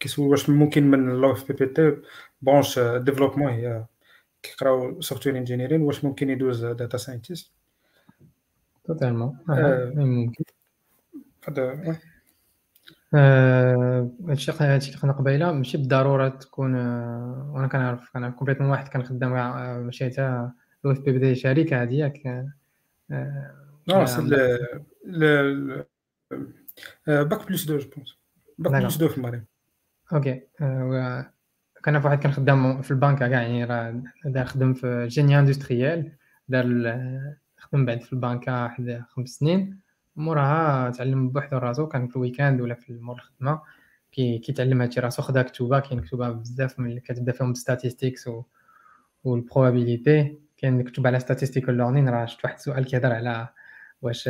كيسول واش ممكن من ال OFPPT branche développement هي كيقراو software engineering واش ممكن يدوز data scientist totalement ممكن. هذا هادشي هادشي اللي قلنا قبيلة ماشي بالضرورة تكون وأنا كنعرف كنعرف complètement واحد كان خدام مع ماشي حتى l'OFPPT شركة عادية ياك non c'est bac plus deux je pense bac plus deux في المغرب. OK كان واحد كان خدام في البنك كاع يعني راه خدم في génie industriel دار خدم بعد في البنكة واحد خمس سنين. موراها تعلم بوحدو راسو كان في ال week-end ولا في مور الخدمة. كي كيتعلم هادشي راسو خدا كتوبة كاين كتوبة بزاف من اللي كتبدا فيهم statistics و وال probability كاين كتب على statistical learning راه شفت واحد السؤال كيهضر على واش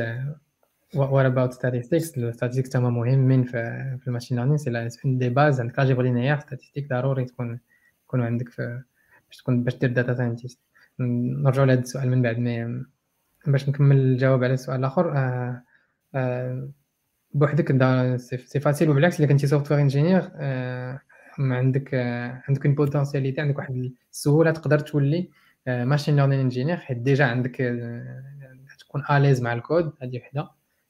what about statistics? Statistics تما مهمين في في ال machine learning c'est des bases عندك l'algèbre linéaire statistiques ضروري تكون يكونوا عندك في باش تكون باش دير data scientist نرجعوا لهذا السؤال من بعد mais باش نكمل الجواب على السؤال الآخر آه آه بوحدك c'est facile وبالعكس الا كنتي software engineer آه عندك آه عندك une potentialité عندك واحد السهوله تقدر تولي machine learning engineer حيت déjà عندك تكون à l'aise مع الكود هذه وحده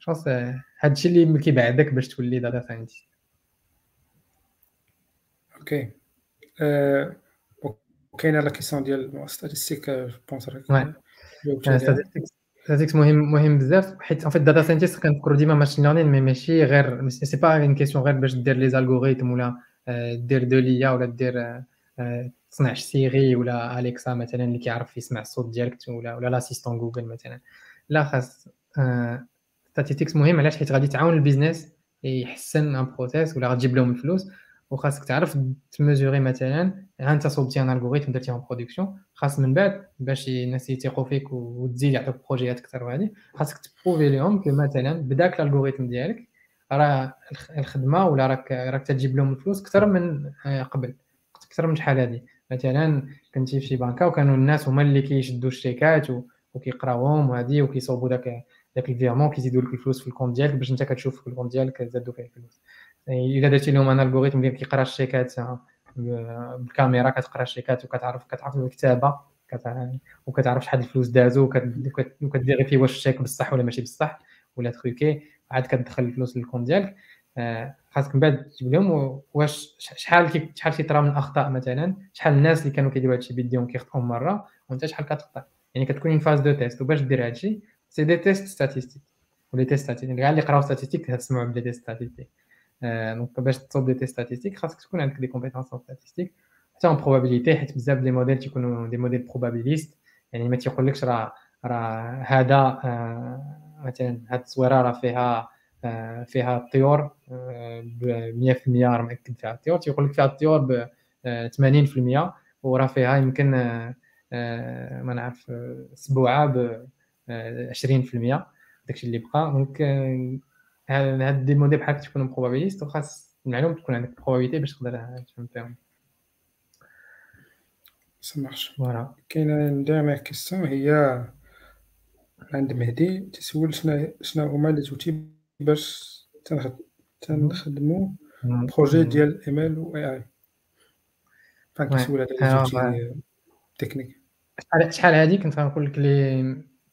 جونس هادشي اللي كيبعدك باش تولي data scientist ok وكاينه la question ديال statistiques je pense statistiques مهم مهم بزاف حيت en fait data scientist كنفكروا ديما machine learning mais ماشي غير c'est pas une question غير باش دير les algorithmes ولا دير de l'IA ولا دير تصنع Siri ولا Alexa مثلا اللي كيعرف يسمع الصوت ديالك ولا ولا l'assistant Google مثلا لا خاص statistiques مهم علاش؟ حيت غادي تعاون ال business يحسن un process ولا غتجيب لهم الفلوس. وخاصك تعرف ت mesurer مثلا ها أنت صوبتي un algorithme درتيه en production خاص من بعد باش الناس يثيقوا فيك وتزيد يعطوك بروجيات أكثر وهذه. خاصك ت prouver لهم que مثلا بداك ال algorithme ديالك راه الخدمة ولا راك راك تجيب لهم الفلوس أكثر من آه، قبل أكثر من شحال هذه. مثلا كنتي في شي بنكة وكانوا الناس هما اللي كيشدوا الشيكات وكيقراوهم وهذه وكيصوبوا داك داك ال virement كيزيدوا لك الفلوس في ال compte ديالك باش انت كتشوف في ال compte ديالك زادوا فيه الفلوس. الا درتي لهم un algorithme اللي كيقرا الشيكات آه، بالكاميرا كتقرا الشيكات وكتعرف كتعرف الكتابه وكتعرف شحال الفلوس دازو وكت vérifier واش الشيك بصح ولا ماشي بصح ولا truqué عاد كتدخل الفلوس لل compte ديالك. آه، خاصك من بعد تجيب لهم واش شحال شحال كيطرا من أخطاء مثلا شحال الناس اللي كانوا كيديروا هادشي بيديهم كيخطئوا مرة وانت شحال كتخطا يعني كتكون phase de test وباش دير هادشي c'est des tests statistiques و les tests statistiques كاع اللي قراو statistiques تسمعوا ب les tests statistiques donc باش تصوب des tests statistiques خاصك تكون عندك des compétences statistiques حتى en probabilité حيت بزاف les modèles تيكونوا des modèles probabilistes يعني ما تيقولكش راه راه هذا مثلا هاد التصويره راه فيها فيها الطيور ب 100% راه مأكد فيها الطيور تيقول لك فيها الطيور ب 80% وراه فيها يمكن ما نعرف سبوعه ب 20% داكشي اللي بقى. donc هاد des modèles بحال تكون probabilistes وخاص المعلوم تكون عندك probabilité باش تقدر تفهم فيهم ça marche voilà كاينة dernière question هي عند مهدي. تسول شنو شنو هما les outils باش تنخدمو projet ديال ML و AI فكنسول على les outils techniques شحال هادي؟ كنت غنقول لك les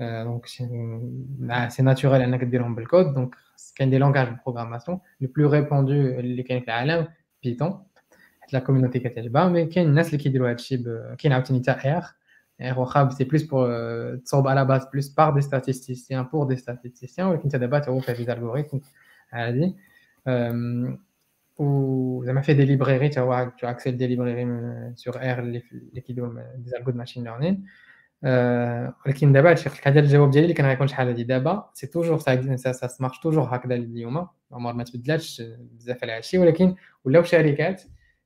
دونك سي ناتوريل انك ديرهم بالكود دونك كاين دي لونغاج دو بروغراماسيون لو بلو ريبوندو اللي كاين في العالم بيتون حيت لا كوميونيتي كتعجبها مي كاين الناس اللي كيديروا هادشي كاين عاوتاني حتى اير اير واخا سي بلوس بور تصوب على باز بلوس بار دي ستاتيستيسيان بور دي ستاتيستيسيان ولكن انت دابا تو فيه دي زالغوريثم عادي و زعما فيه دي ليبريري تا هو تو اكسيد دي ليبريري سور اير اللي كيديروا دي زالغو ماشين ليرنين ولكن دابا هادشي هذا الجواب ديالي اللي كان غيكون شحال هادي. دابا c'est toujours ça marche toujours هكذا اليوم. عمر ما تبدلاتش بزاف على هادشي ولكن ولاو شركات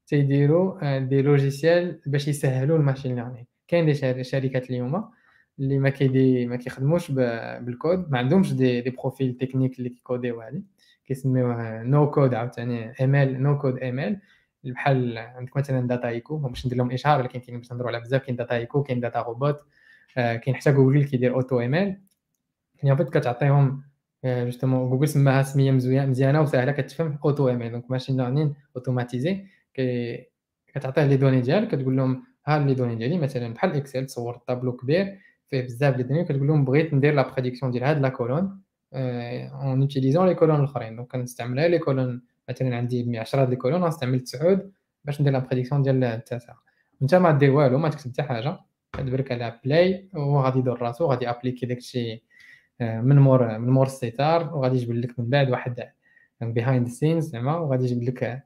تيديروا des logiciels باش يسهلوا ال machine learning كاين des شركات اليوم اللي ما كيدي ما كيخدموش بالكود. ما عندهمش des des profils techniques اللي كيكوديو هادي. كيسميوه no code عاوتاني ML no code ML بحال عندك مثلا Dataiku باش ندير لهم إشهار ولكن كاين باش نهضروا على بزاف. كاين Dataiku كاين DataRobot آه، كاين حتى جوجل كيدير AutoML يعني en fait كتعطيهم justement Google سماها سمية مزيانة وسهلة كتفهم AutoML donc machine learning automatisé كتعطيه les données ديالك كتقول لهم ها les données ديالي مثلا بحال Excel تصور طابلو كبير فيه بزاف les données كتقول لهم بغيت ندير la prédiction ديال هاد la colonne en utilisant les colonnes الأخرين. donc كنستعمل les colonnes مثلا عندي 10 les colonnes غنستعمل 9 باش ندير la prédiction ديال التاسع انت ما دير والو ما تكتب حتى حاجة. كتبرك على play وهو غادي يدور راسو غادي appliquer داكشي آه، من مور من مور ال start وغادي يجبد لك من بعد واحد behind scenes زعما وغادي يجبد لك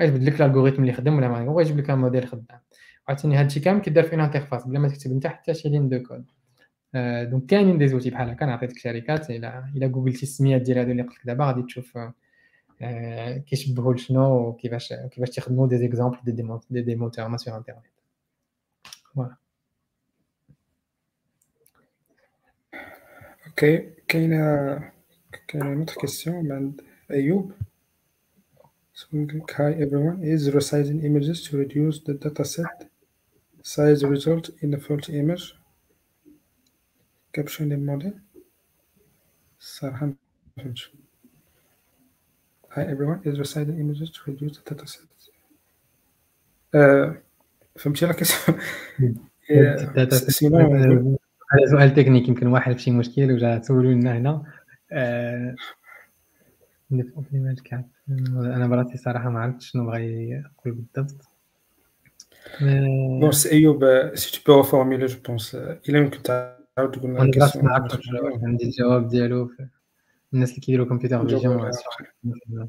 غيجبد لك ال algorithme اللي خدم ولا ما هو يجيب لك الموديل خدام. عاوتاني هادشي كامل كيدار في interface بلا ما تكتب انت حتى شي ligne de code آه، donc كاينين des outils بحال هكا عطيتك شركات إلى إلى جوجلتي السميات ديال هادو اللي قلت لك دابا غادي تشوف آه، كيشبهوا لشنو وكيفاش كيفاش تيخدموا des exemples des des moteurs sur internet voilà اوكي كاينه كاينه نوتر كيسيون من عند ايوب Hi everyone is resizing images to reduce the dataset size result in a faulty image caption model الصراحة ما فهمتش Hi everyone is resizing images to reduce the dataset uh, فهمتي لا كيسيون سينو هذا سؤال تكنيك يمكن واحد في شي مشكل وجا سولوا لنا هنا. آه، أنا براسي صراحة ما عرفتش شنو بغا يقول بالضبط. bon si أيوب si tu peux formuler je pense الا يمكن تعاود تقول لنا عندي الجواب ديالو الناس اللي كيديروا computer vision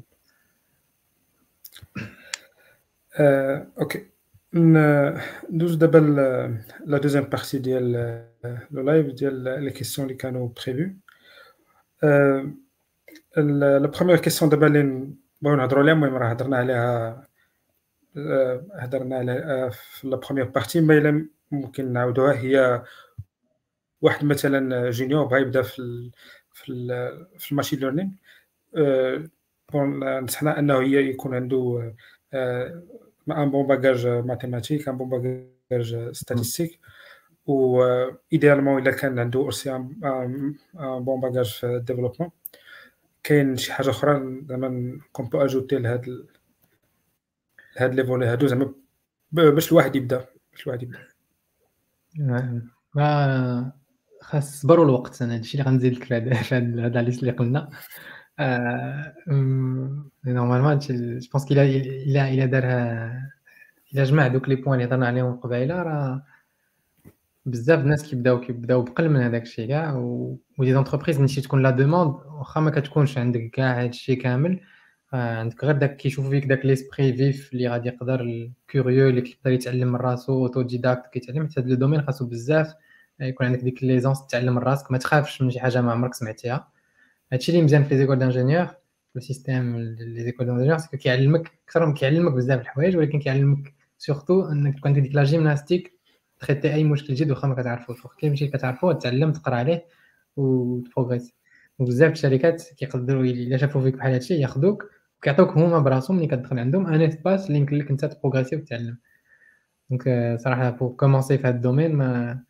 ok. ندوز دابا la deuxième partie ديال le live ديال les questions اللي كانوا prévues la première question دابا اللي بغيو نهضروا عليها المهم راه هضرنا عليها هضرنا عليها في la première partie ما إلا ممكن نعاودوها هي واحد مثلا junior بغا يبدا في في في ال machine learning bon نصحنا أنه هي يكون عنده un bon bagage mathématique un bon bagage statistique و idéalement الا كان عنده aussi un bon bagage في ال développement كاين شي حاجة أخرى زعما qu'on peut ajouter لهاد ال... لهاد les volets هادو زعما باش الواحد يبدا باش الواحد يبدا ما خاص صبر الوقت أنا هادشي اللي غنزيد لك في هذا اللي قلنا normalement je pense كيلا الا الا دارها الا جمع دوك les points اللي هضرنا عليهم قبيله راه بزاف الناس كيبداو كيبداو بقل من هذاك الشيء كاع و des entreprises ملي تكون la demande واخا ما كتكونش عندك كاع هذا الشيء كامل عندك غير داك كيشوفوا فيك داك l'esprit vif اللي غادي يقدر ال curieux اللي كيقدر يتعلم من راسو autodidacte كيتعلم حتى هذا ال domaine خاصو بزاف يكون عندك ديك l'aisance تتعلم من راسك ما تخافش من شي حاجة ما عمرك سمعتيها هادشي اللي مزيان في les écoles d'ingénieurs le système les écoles d'ingénieurs ce que كيعلمك أكثر من كيعلمك بزاف الحوايج ولكن كيعلمك surtout إنك تكون ديك la gymnastique traiter أي مشكل جديد واخا ما كتعرفوش واخا كاين مشكل كتعرفو تعلم تقرا عليه و ت progresse وبزاف الشركات كيقدروا إلا شافوا فيك بحال هادشي ياخذوك وكيعطوك هما براسهم ملي كتدخل عندهم un espace اللي يمكن لك انت ت progresser وتعلم donc صراحة pour commencer في هاد ال domaine ما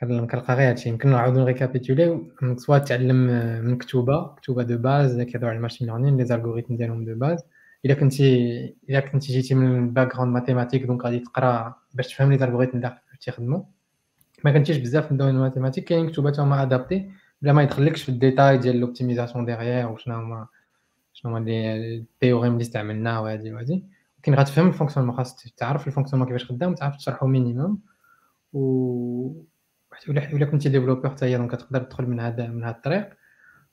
كنلقى غير هادشي. يمكن نعاودو ن récapituler. soit تعلم من كتوبة كتوبة de base كيهضروا على ال machine learning les algorithmes ديالهم de base إلا كنتي إلا كنتي جيتي من ال background mathématique donc غادي تقرا باش تفهم les algorithmes اللي تيخدموا ما كنتيش بزاف في ال domaine ال mathématique كاين كتوبات هما adaptés بلا ما يدخلكش في ال détail ديال l'optimisation derrière وشنو هما شنو هما les théorèmes اللي استعملناها وهادي وهادي. ولكن غتفهم ال fonctionnement خاص تعرف ال fonctionnement كيفاش خدام وتعرف تشرحو minimum و ولا ولا كنتي développeur حتى هي donc تقدر تدخل من هذا من هذا الطريق.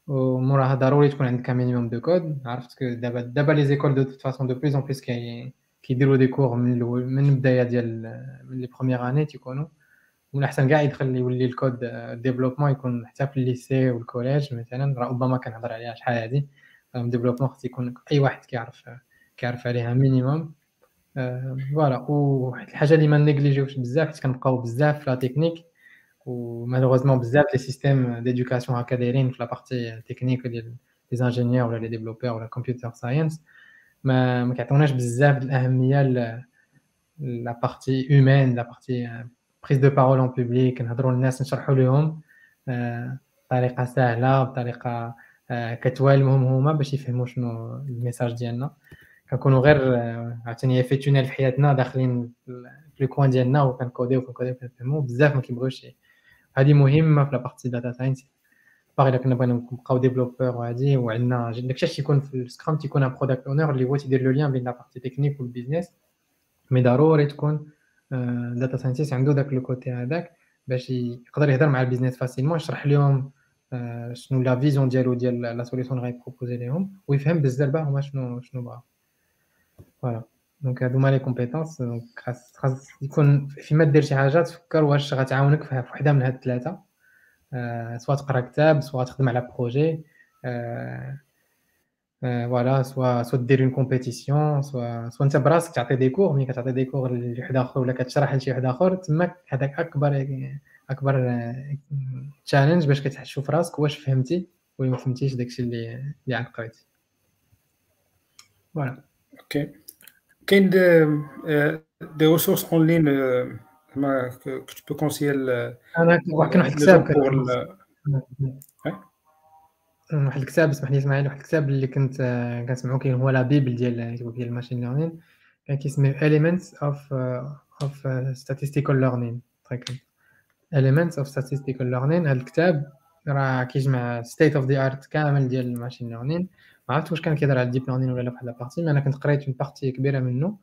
وموراها ضروري تكون عندك minimum de code عرفت دابا دابا les écoles de façon de plus en plus كيديروا des cours من الأول من البداية ديال من les premières années تيكونوا. ومن الاحسن كاع يدخل يولي ال code développement يكون حتى في ال lycée و ال collège مثلا. راه اوباما كنهضر عليها شحال هادي. développement خص يكون أي واحد كيعرف كيعرف عليها minimum voilà وواحد الحاجة اللي ما négliger وش بزاف حيت كنبقاو بزاف في la technique ومالوغوزمون بزاف لي سيستيم ديدوكاسيون هكا دايرين في لابارتي تكنيك ديال لي انجينيور ولا لي ديفلوبور ولا كمبيوتر ساينس ما ما كيعطوناش بزاف الاهميه لا بارتي هيومان لا بارتي بريز دو بارول اون بوبليك نهضروا للناس نشرحوا لهم بطريقه سهله بطريقه كتوالمهم هما باش يفهموا شنو الميساج ديالنا كنكونوا غير عاوتاني في تونيل في حياتنا داخلين في الكوان ديالنا وكنكوديو وكنكوديو كنفهموا بزاف ما كيبغيوش هذه مهمه في لابارتي داتا ساينس باغي الا كنا بغينا نبقاو ديفلوبور وهادي وعندنا داكشي الشيء تيكون في السكرام تيكون ان برودكت اونر اللي هو تيدير لو ليان بين لابارتي تكنيك والبيزنس مي ضروري تكون داتا ساينتيست عنده داك لو كوتي هذاك باش يقدر يهضر مع البيزنس فاسيلمون يشرح لهم شنو لا فيزيون ديالو ديال لا سوليسيون اللي غيبروبوزي لهم ويفهم بالزربه هما شنو شنو بغا فوالا دونك هادو لي كومبيتونس دونك خاص خاص يكون فيما دير شي حاجة تفكر واش غتعاونك في وحدة من هاد الثلاثه آه سواء تقرا كتاب سواء تخدم على projet آه voilà soit soit دير une compétition soit soit انت براسك تعطي des cours ملي كتعطي des cours لواحد آخر ولا كتشرح لشي واحد آخر تماك هذاك اكبر أكبر challenge باش كتشوف راسك واش فهمتي ولا ما فهمتيش داكشي اللي اللي عاد قريتي voilà ok كاين des ressources en ligne ما كو بو كونسيي أنا كاين واحد الكتاب واحد الكتاب اسمح لي اسماعيل واحد الكتاب اللي كنت كنسمعو كاين هو لا بيبل ديال ديال الماشين ليرنين كان كيسميه Elements of uh, of uh, Statistical Learning. Elements of Statistical Learning. هذا الكتاب راه كيجمع ستيت اوف ذا ارت كامل ديال الماشين ليرنين ما عرفت واش كان كيهضر على الديب ليرنين ولا لا في بارتي مي انا كنت قريت اون بارتي كبيره منه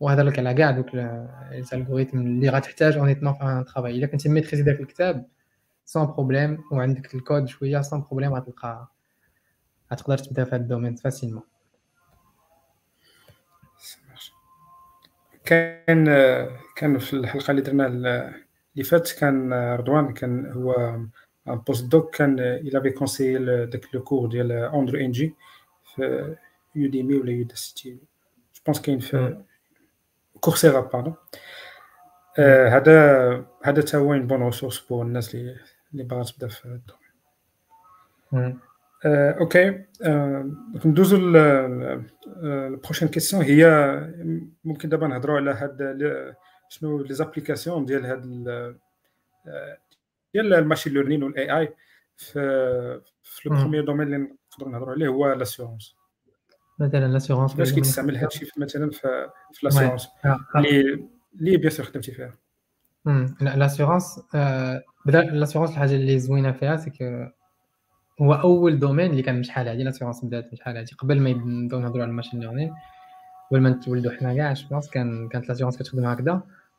وهضر لك على كاع دوك الالغوريثم اللي غتحتاج اونيتمون في ان ترافاي الا كنتي ميتريزي داك الكتاب سون بروبليم وعندك الكود شويه سون بروبليم غتلقى غتقدر تبدا في هذا الدومين فاسيلمون كان كان في الحلقه اللي درنا اللي فات كان رضوان كان هو بوست دوك كان الى افي كونسيي داك لو كور ديال اندرو انجي في Udemy ولا Udacity je pense كاين في Coursera pardon هذا هذا تا هو bonne ressource pour الناس اللي اللي باغا تبدا في ال domaine ok ندوزو ال prochaine question هي ممكن دابا نهضروا على هاد شنو les applications ديال هاد ديال ال machine learning وال AI في في le premier domaine اللي نقدروا نهضروا عليه هو l'assurance مثلا l'assurance باش كيتستعمل هذا الشيء مثلا في في l'assurance اللي اللي bien sûr خدمتي فيها. l'assurance بدا l'assurance الحاجة اللي زوينة فيها c'est هو أول domaine اللي كان شحال هادي l'assurance بدأت شحال هادي قبل ما نبداو نهضروا على ال machine learning قبل ما نتولدوا حنا كاع جو كان كانت l'assurance كتخدم هكذا.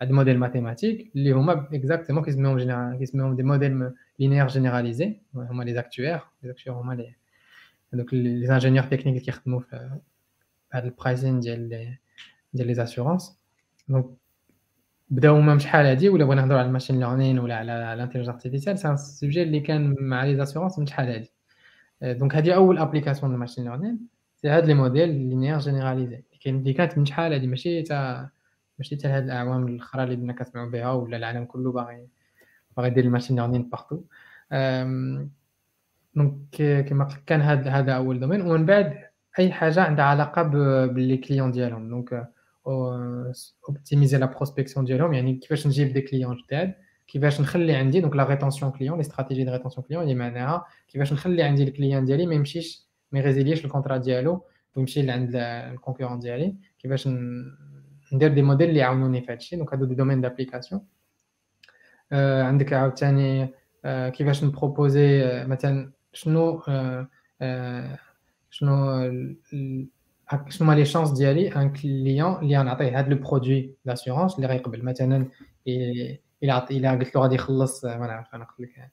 هاد الموديل ماتيماتيك اللي هما اكزاكتومون كيسميوهم جينيرال كيسميوهم دي موديل لينيير جينيراليزي هما لي زاكتوير لي زاكتوير هما لي هذوك لي انجينيور تكنيك اللي كيخدموا في هاد البرايزين ديال ديال لي زاسيورونس دونك بداو هما شحال هادي ولا بغينا نهضروا على الماشين ليرنين ولا على الانتيليجنس ارتيفيسيال سي ان سوجي اللي كان مع لي زاسيورونس من شحال هادي دونك هادي اول ابليكاسيون دو ماشين ليرنين سي هاد لي موديل لينيير جينيراليزي اللي كانت من شحال هادي ماشي تا ماشي حتى هاد الأعوام الأخرى اللي بدنا كنسمعوا بها ولا العالم كله باغي باغي يدير ال machine learning partout. donc كما قلت كان هذا هذا أول domaine ومن بعد أي حاجة عندها علاقة ب les clients ديالهم. donc optimiser la prospection ديالهم. يعني كيفاش نجيب des clients جداد كيفاش نخلي عندي donc la rétention client les stratégies de rétention client اللي معناها كيفاش نخلي عندي ال client ديالي ما يمشيش ما ي résilier ش ال contrat ديالو ويمشي لعند الكونكورون ديالي. كيفاش ندير دي موديل اللي يعاونوني في هادشي دونك هادو دي دومين دابليكاسيون آه عندك عاوتاني آه كيفاش نبروبوزي آه مثلا شنو آه آه شنو شنو هما لي شانس ديالي ان كليون اللي غنعطيه هاد لو برودوي داسيورونس اللي غيقبل مثلا الى عطي الى قلت له غادي يخلص ما نعرف انا قلت لك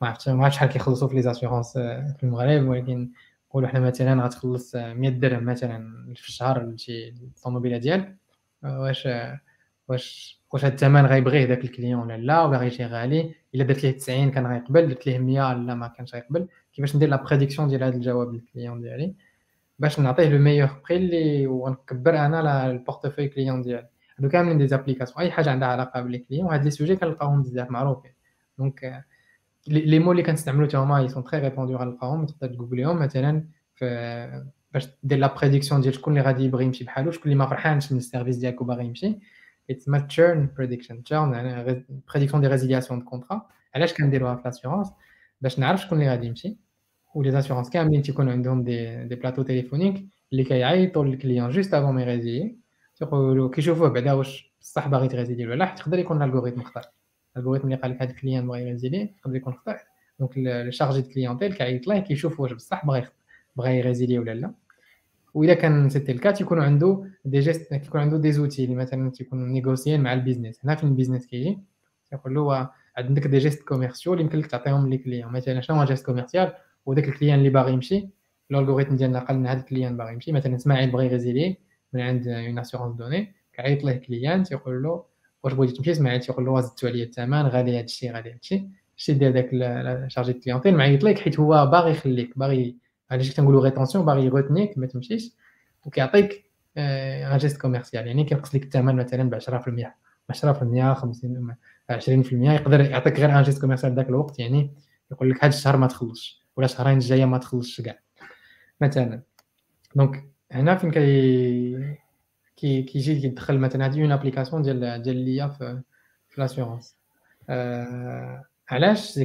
ما عرفتش ما عرفتش شحال كيخلصوا في لي زاسيورونس في المغرب ولكن نقولوا حنا مثلا غتخلص 100 درهم مثلا في الشهر لشي الطوموبيله ديالك واش واش واش هاد الثمن غيبغيه داك الكليون ولا لا ولا غيجي غالي الا درت ليه 90 كان غيقبل درت ليه 100 لا ما كانش غيقبل كيفاش ندير لا بريديكسيون ديال هاد الجواب للكليون ديالي باش نعطيه لو ميور بري اللي ونكبر انا البورتفوي كليون ديالي هادو كاملين دي زابليكاسيون اي حاجه عندها علاقه باللي كليون هاد لي سوجي كنلقاوهم بزاف معروفين دونك لي مو اللي كنستعملوا حتى هما سون تري ريبوندو غنلقاهم تقدر تجوجليهم مثلا في باش دير لا بريديكسيون ديال شكون اللي غادي يبغي يمشي بحالو شكون اللي ما فرحانش من السيرفيس ديالك وباغي يمشي يتسمى تشيرن بريديكشن تشيرن يعني بريديكسيون دي ريزيلياسيون دو كونترا علاش كنديروها في لاسيورونس باش نعرف شكون اللي غادي يمشي ولي زاسيورونس كاملين تيكون عندهم دي دي بلاطو تيليفونيك اللي كيعيطوا للكليون جوست افون ما يغيزيي تيقولوا كيشوفوه بعدا واش بصح باغي تغيزيلي ولا لا تقدر يكون الالغوريثم خطا الالغوريثم اللي قال لك هذا الكليون بغى يغيزيلي يقدر يكون خطا دونك لو شارجي دو كليونتيل كيعيط ليه كيشوف واش بصح بغى بغى يغيزيلي ولا لا واذا كان سيتي الكا تيكون عنده دي جيست تيكون عنده دي زوتي اللي مثلا تيكون نيغوسيين مع البيزنس هنا فين البيزنس كيجي؟ تيقول له عندك دي جيست كوميرسيال يمكن لك تعطيهم لي كليون مثلا شنو هو جيست كوميرسيال وداك الكليان اللي باغي يمشي الالغوريثم ديالنا قال لنا هذا الكليان باغي يمشي. مثلا إسماعيل بغى يغيزيلي من عند اون اسيورونس دوني كيعيط ليه كليان تيقول له واش بغيتي تمشي؟ إسماعيل تيقول له زدتو عليا الثمن غالي هذا الشيء غالي هذا الشيء شي دير داك chargé clientèle معيط لك حيت هو باغي يخليك باغي علاش كنقولوا rétention باغي ي retenir ك ما تمشيش وكيعطيك un geste commercial يعني كينقص لك الثمن مثلا ب 10% 10% 50 20% يقدر يعطيك غير un geste commercial ذاك الوقت يعني يقول لك هذا الشهر ما تخلصش ولا الشهرين الجايه ما تخلصش كاع مثلا donc هنا فين كي كي كيجي كيدخل مثلا هذه une application ديال ديال ليا في في l'assurance آه علاش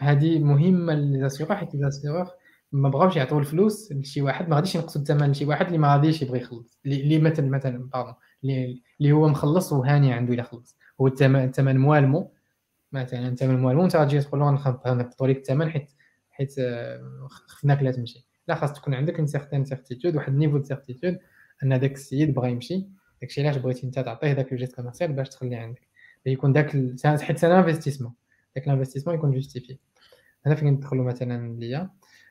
هذه مهمه لل assureur حيت l'assureur ما بغاوش يعطيو الفلوس لشي واحد ما غاديش ينقصوا الثمن لشي واحد اللي ما غاديش يبغي يخلص. اللي مثلا مثلا اللي هو مخلص وهاني عنده إلا خلص. هو الثمن الثمن موالمو مثلا الثمن موالمو انت غتجي تقول له نهبطوا لك الثمن حيت حيت آه، خفناك لا تمشي. لا خاص تكون عندك une certaine certitude واحد ال niveau de certitude أن داك السيد بغا يمشي. داكشي علاش بغيتي أنت تعطيه داك ال geste commercial باش تخليه عندك. يكون داك حيت c'est investissement داك ال investissement يكون justifié هنا فين ندخلوا مثلا l'IA؟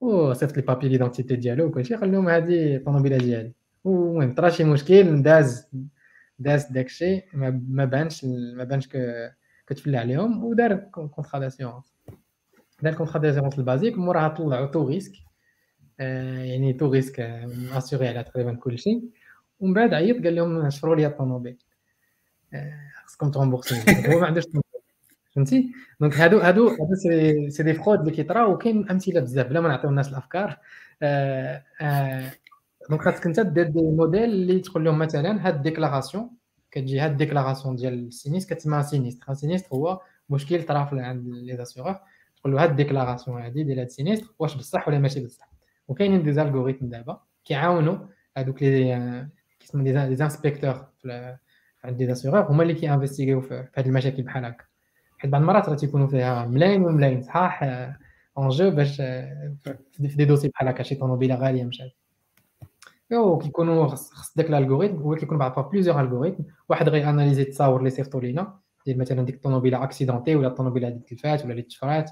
وصيفط les papiers l'identité ديالو وكلشي قال لهم هذه الطوموبيله ديالي. المهم طرا شي مشكل داز داز داكشي ما بانش ما بانش كتفلى عليهم ودار contrat d'assurance دار contrat d'assurance ال basique موراها طلعوا tout risque آه، يعني tout risque assuré على تقريبا كلشي ومن بعد عيط قال لهم شفروا لي الطوموبيل. آه، خصكم ت rembourser هو ما عندوش فهمتي؟ donc هادو هادو هادو c'est des fraudes اللي كيطراو وكاين أمثلة بزاف بلا ما نعطيو الناس الأفكار. آه آه donc خاصك أنت دير des modèles اللي تقول لهم مثلا هاد ال déclaration كتجي هاد ال déclaration ديال ال sinistre كتسمى sinistre sinistre هو مشكل طرا عند les assureurs. تقول له هاد ال déclaration هادي ديال هاد ال sinistre واش بصح ولا ماشي بصح. وكاينين des algorithmes دابا كيعاونوا هادوك لي كيسموا les inspecteurs عند les assureurs. هما اللي كي investiguer يو في هاد المشاكل بحال هكا. حيت بعض المرات راه تيكونوا فيها ملايين وملايين صحاح en jeu باش في دي دوسي بحال هكا شي طوموبيلة غالية مشات و كيكونوا خص داك ال algorithme هو كيكون بعض plusieurs algorithmes واحد غي analyser التصاور اللي صيفطوا لينا ديال مثلا ديك الطوموبيلة accidentée ولا الطوموبيلة اللي تلفات ولا اللي تشفرات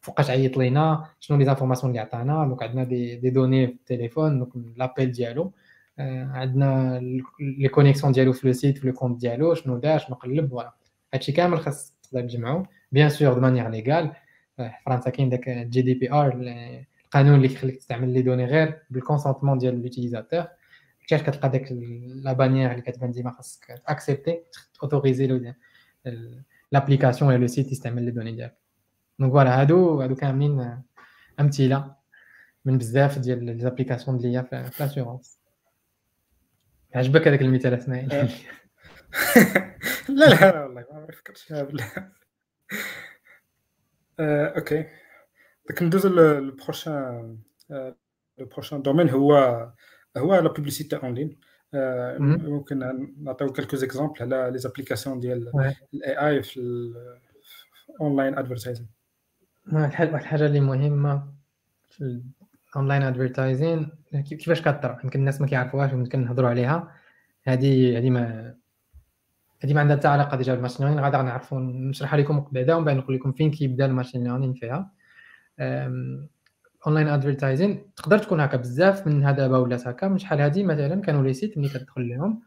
فوقاش عيط لينا شنو les informations اللي عطانا donc عندنا دي, دي دوني في التليفون donc l'appel ديالو عندنا لي كونيكسيون ديالو في لو سيت في لو كونت ديالو شنو دار شنو قلب فوالا هادشي كامل خاص تقدر تجمعو بيان سور دو مانيير ليغال فرنسا كاين داك جي دي بي ار القانون اللي كيخليك تستعمل لي دوني غير بالكونسونتمون ديال لوتيليزاتور كيفاش كتلقى داك لا بانيير اللي كتبان ديما خاصك اكسبتي اوتوريزي لو لابليكاسيون ولا لو سيت يستعمل لي دوني ديالك دونك فوالا هادو هادو كاملين امثله من بزاف ديال لي زابليكاسيون ديال في لاسيورونس عجبك هذاك المثال اسماعيل لا لا. والله ما فكرتش فيها بالله. آه، okay. donc ندوزو لل prochain le prochain domaine هو هو la publicité en ligne ممكن نعطيو quelques exemples على les applications ديال ال AI في ال online advertising واحد الحاجة اللي مهمة في ال online advertising كيفاش كطرا يمكن الناس ما كيعرفوهاش يمكن نهضروا عليها. هذه هذه ما هذه ما عندها حتى علاقة déjà بال machine learning غادي نعرفوا نشرح لكم بعدا ومن بعد نقول لكم فين كيبدا ال machine learning فيها. online advertising تقدر تكون هكا بزاف منها دابا ولات هكا من شحال هادي مثلا كانوا les sites ملي كتدخل لهم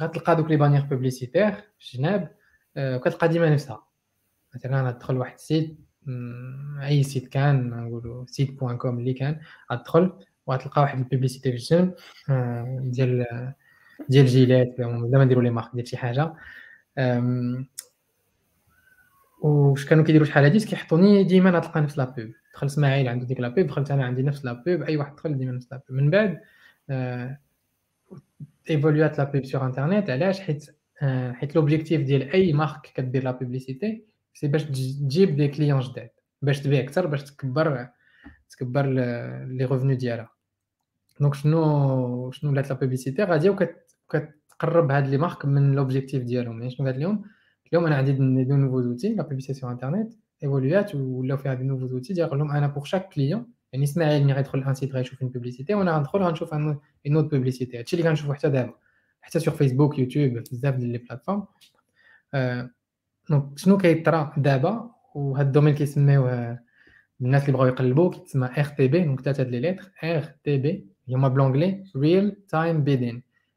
غتلقى دوك les bannières publicitaires في الجناب وكتلقى ديما نفسها. مثلا غتدخل واحد ال site أي site كان نقولوا site point com اللي كان غتدخل وغتلقى واحد ال publicité في الجنب ديال ديال جيلات زعما نديروا les marques ديال شي حاجة. واش كانوا كيديروا شحال هادي؟ كيحطوني ديما غتلقى نفس la pub دخل إسماعيل عنده ديك la pub دخلت أنا عندي نفس la pub أي واحد دخل ديما نفس la pub من بعد évolua ت la pub sur internet علاش؟ حيت حيت l'objectif ديال أي marque كدير la publicité c'est باش تجيب des clients جداد. باش تبيع أكثر باش تكبر تكبر les revenus ديالها. donc شنو شنو ولات la publicité غاديه وكتقرب هاد les marques من l'objectif ديالهم. يعني شنو قالت لهم؟ اليوم أنا عندي de nouveaux outils la publicité sur internet évolua ت ولاو فيها des nouveaux outils ديال لهم أنا pour chaque client يعني إسماعيل ملي غيدخل un site غيشوف une publicité وأنا غندخل غنشوف une autre publicité هادشي اللي كنشوفو حتى دابا. حتى sur فيسبوك يوتيوب بزاف ديال les plateformes donc شنو كيطرا دابا؟ وهاد ال domaine كيسميوه الناس اللي بغاو يقلبوا كيتسمى RTB donc ثلاثة ديال les lettres RTB هما بلونجلي real time bidding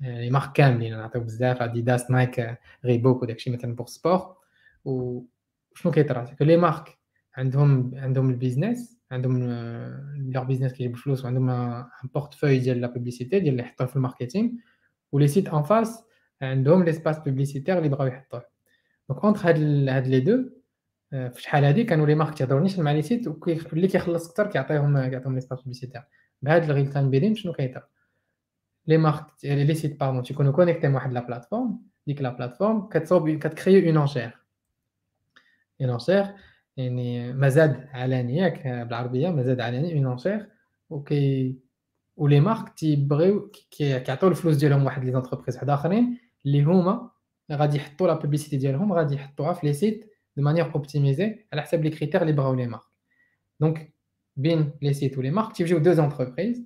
les marques كاملين نعطيو بزاف اديداس نايك ريبوك وداكشي مثلا pour sport وشنو كيطرا les marques عندهم عندهم ال business عندهم leur business كيجيب فلوس وعندهم un portefeuille ديال la publicité ديال اللي يحطوه في ال marketing و les sites en face عندهم l'espace publicitaire اللي بغاو يحطوه donc entre هاد هاد les deux في شحال هادي كانوا les marques تيهضروا نيشان مع les sites واللي كيخلص أكثر كيعطيهم كيعطيهم l'espace publicitaire بهاد الريل تايم بيدين شنو كيطرا لي مارك لي سيت باردون تيكونوا كونيكتي مع واحد لا بلاتفورم ديك لا بلاتفورم كتصوب كتكري اون انشير اون انشير يعني مزاد علني ياك بالعربيه مزاد علني اون انشير وكي ولي مارك تيبغيو كيعطيو الفلوس ديالهم واحد لي زونتربريز واحد اخرين اللي هما غادي يحطوا لا بوبليسيتي ديالهم غادي يحطوها في لي سيت دو مانيير اوبتيميزي على حسب لي كريتير اللي بغاو لي مارك دونك بين لي سيت ولي مارك تيجيو دو زونتربريز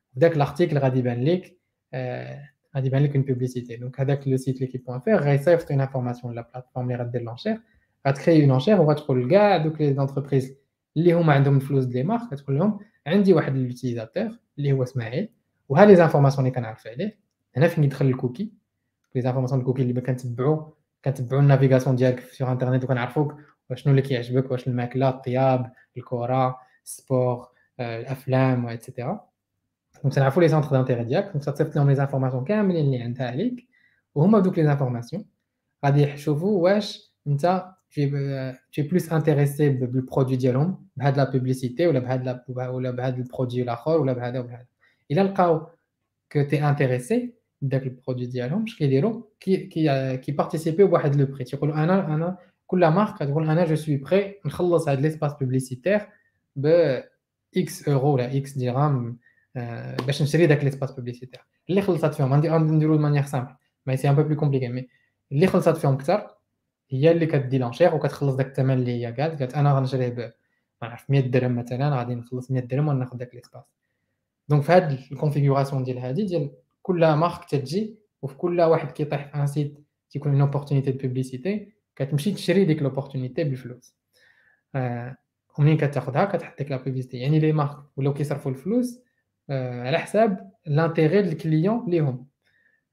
وداك الارتيكل غادي يبان لك آه غادي يبان لك اون بوبليسيتي دونك هذاك لو سيت ليكيب بوان اف ار غيصيفط اون انفورماسيون لا بلاتفورم اللي غدير لانشير غتكري اون انشير وغتقول لكاع دوك لي زونتربريز اللي هما عندهم الفلوس ديال مارك كتقول لهم عندي واحد لوتيزاتور اللي هو اسماعيل وها لي زانفورماسيون اللي كنعرف عليه هنا فين يدخل الكوكي لي زانفورماسيون الكوكي اللي كنتبعوا كنتبعوا النافيغاسيون ديالك في انترنيت وكنعرفوك شنو اللي كيعجبك واش الماكله الطياب الكره السبور الافلام واتسيتيرا دونك تنعرفوا لي سونتر دانتيغي ديالك دونك تصيفط لهم لي زانفورماسيون كاملين اللي عندها عليك وهما دوك لي زانفورماسيون غادي يشوفوا واش انت tu es plus intéressé بالبرودوي ديالهم بهاد لا بوبليسيتي ولا بهاد لا ولا بهاد البرودوي الاخر ولا بهذا ولا بهذا الا لقاو كو تي انتريسي بداك البرودوي ديالهم اش كيديروا كي كي كي بارتيسيبيو بواحد لو بري تيقولوا انا انا كل مارك كتقول انا جو سوي بري نخلص هاد ليسباس بوبليسيتير ب اكس اورو ولا اكس درهم باش نشري داك ليسباس بوبليسيتير اللي خلصت فيهم غادي نديرو دو مانيير سامبل مي سي ان بو بلو كومبليكي مي اللي خلصت فيهم أكثر هي اللي كدي لونشير وكتخلص داك الثمن اللي هي قالت. قالت أنا غنشريه ب نعرف 100 درهم مثلا غادي نخلص 100 درهم وناخذ داك ليسباس. دونك في هاد الكونفيغوراسيون ديال هادي ديال كل مارك تجي وفي كل واحد كيطيح في un site تيكون une opportunité de publicité كتمشي تشري ديك l'opportunité بالفلوس. آه ومنين كتاخذها كتحط ديك la publicité يعني les marques ولاو كيصرفوا الفلوس على حساب l'intérêt لل client ليهم.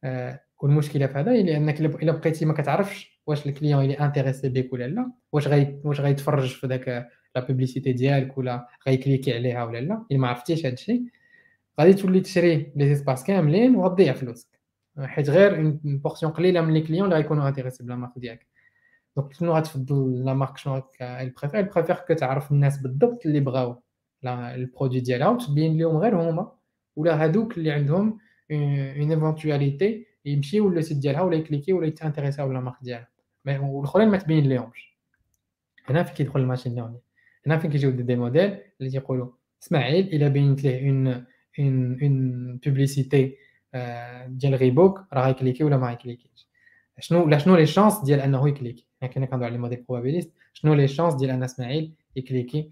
آه والمشكلة في هذا هي لأنك الا بقيتي ما كتعرفش واش ال client اللي intéressé بك ولا لا واش غي واش غيتفرج في داك la publicité ديالك ولا غي cliquer عليها ولا لا. إلا ما عرفتيش هذا الشيء غادي تولي تشري لي سباس كاملين وغتضيع فلوسك. حيت غير اون بورسيون قليلة من لي كليون اللي غيكونوا انتريسي بلا مارك ديالك. دونك شنو غتفضل لا مارك شنو البريفير البريفير كتعرف الناس بالضبط اللي بغاو. البرودوي ديالها وتبين لهم غير هما ولا هادوك اللي عندهم اون ايفونتواليتي يمشيو لو سيت ديالها ولا يكليكي ولا يتانتيريساو لا مارك ديالها والاخرين ما تبين لهمش هنا فين كيدخل الماشين ليرنينغ هنا فين كيجيو دي موديل اللي تيقولوا اسماعيل الا بينت ليه اون اون اون بوبليسيتي ديال غيبوك راه غيكليكي ولا ما غيكليكيش شنو ولا شنو لي شانس ديال انه يكليكي يعني كنا كنهضروا على لي موديل بروبابيليست شنو لي شانس ديال ان اسماعيل يكليكي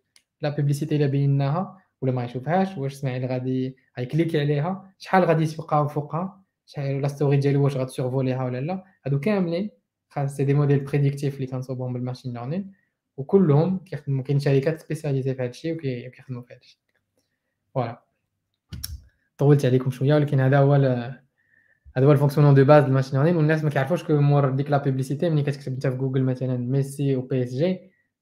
la publicité اللي بيناها ولا ما يشوفهاش واش إسماعيل غادي غي cliquer عليها؟ شحال غادي يبقى فوقها؟ شحال la souris ديالو واش غت survoler ها ولا لا؟ هادو كاملين. c'est des modèles prédictifs اللي كنصوبهم بال machine learning وكلهم كيخدموا كاين شركات spécialisées في هادشي وكيخدموا في هادشي. voilà طولت عليكم شوية ولكن هذا هو هذا هو ال fonctionnement de base ال machine learning والناس ما كيعرفوش que مور ديك la publicité ملي كتكتب أنت في جوجل مثلا ميسي و بي إس جي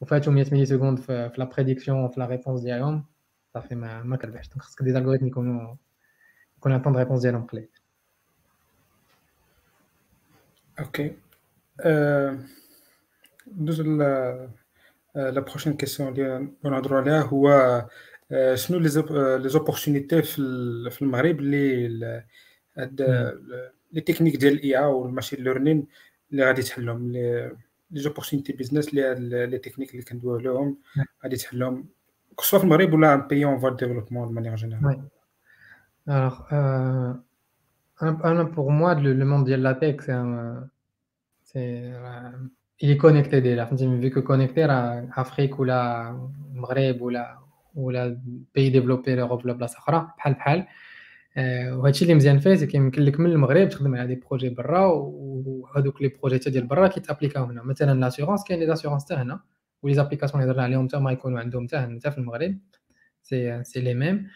وفاتو 100 ميلي سكوند في لا بريديكسيون في لا ريبونس ديالهم صافي ما ما كربحش دونك خاصك دي زالغوريثم يكونوا يكون ان طون دو ريبونس ديالهم قليل اوكي ندوزو لا بروشين كيسيون اللي نهضروا عليها هو شنو لي زوبورتونيتي في المغرب اللي هاد لي تكنيك ديال الاي او والماشين ليرنين اللي غادي تحلهم لي زوبورتونيتي بيزنس اللي لي تكنيك اللي كندويو عليهم غادي تحلهم سواء في المغرب ولا ان بيي اون فوا ديفلوبمون مانيير جينيرال Alors, euh, un, pour moi, le, le, monde de la tech, c'est euh, il est connecté déjà. Vu que connecté à Afrique ou la Maghreb ou la, ou la pays développé, l'Europe, la place أخرى بحال بحال وهادشي اللي مزيان فيه كيمكن لك من المغرب تخدم على des projets برا وهذوك les projets حتى ديال برا كيتابليكاو هنا. مثلا l'assurance كاين les assurances حتى هنا و les applications اللي هضرنا عليهم حتى ما يكونوا عندهم حتى هنا حتى في المغرب. c'est c'est les mêmes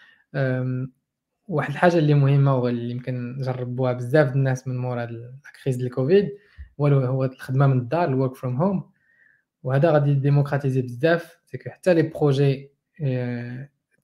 واحد الحاجة اللي مهمة واللي يمكن جربوها بزاف الناس من مور هاد ال crise ديال الكوفيد هو هو الخدمة من الدار ال work from home وهذا غادي démocratiser بزاف حتى les projets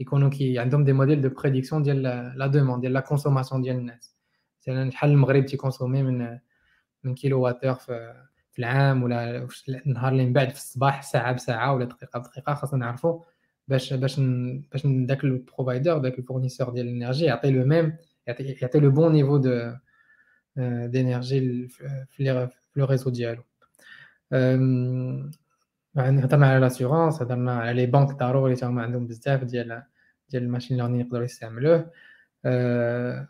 يكونوا كي عندهم دي موديل دو بريديكسيون ديال لا دوموند ديال لا كونسوماسيون ديال الناس مثلا شحال المغرب تيكونسومي من من كيلو واتر في, في العام ولا النهار اللي من بعد في الصباح ساعه بساعه ولا دقيقه بدقيقه خاصنا نعرفوا باش باش باش داك البروفايدر داك الفورنيسور ديال الانرجي يعطي لو ميم يعطي يعطي لو بون نيفو دو دينيرجي في لو ريزو ديالو هضرنا على l'assurance هضرنا على les banques ضروري تا هما عندهم بزاف ديال ديال ال machine learning يقدروا يستعملوه أه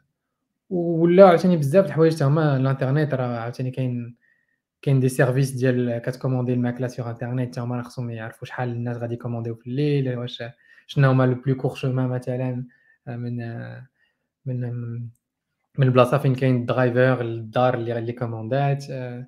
ولا عاوتاني بزاف د الحوايج تا هما الانترنيت راه عاوتاني كاين كاين des services ديال كت commander الماكله sur internet تا هما خصهم يعرفوا شحال الناس غادي يكومونديو في الليل واش شنو هما le plus court chemin مثلا من من من البلاصه فين كاين ال driver للدار اللي اللي كوموندات أه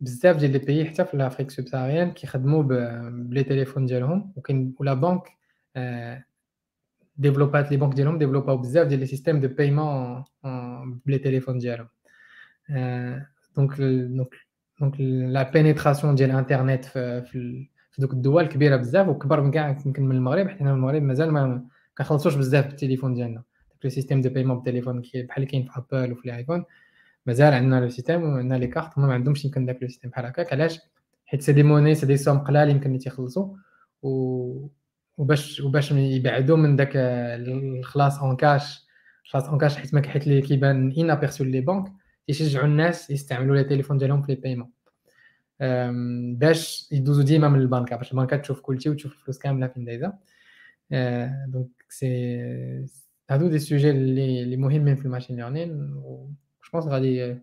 بزاف ديال لي بيي حتى في لافريك سوبساريان كيخدموا بلي تيليفون ديالهم وكاين ولا بنك ديفلوبات لي بنك ديالهم ديفلوباو بزاف ديال لي سيستيم دو بايمون بلي تيليفون ديالهم دونك دونك دونك لا بينيتراسيون ديال الانترنت في في دوك الدول كبيره بزاف وكبر من كاع يمكن من المغرب حنا من المغرب مازال ما كنخلصوش بزاف بالتليفون ديالنا داك لو سيستيم دو بايمون بالتليفون بحال اللي كاين في ابل وفي الايفون مازال عندنا le système وعندنا les cartes هما ما عندهمش يمكن داك le système بحال هكاك. علاش؟ حيت c'est des monnaies c'est des sommes قلال يمكن تيخلصوا و وباش وباش يبعدوا من داك الخلاص en cash. الخلاص en cash حيت ما حيت اللي كيبان un aperçu les banques يشجعوا الناس يستعملوا les téléphones ديالهم في les paiements باش يدوزوا ديما من البنكه باش البنكه تشوف كلشي وتشوف الفلوس كاملة فين دايزة. donc c'est هادو des sujets اللي اللي مهمين في ال machine learning و جو غادي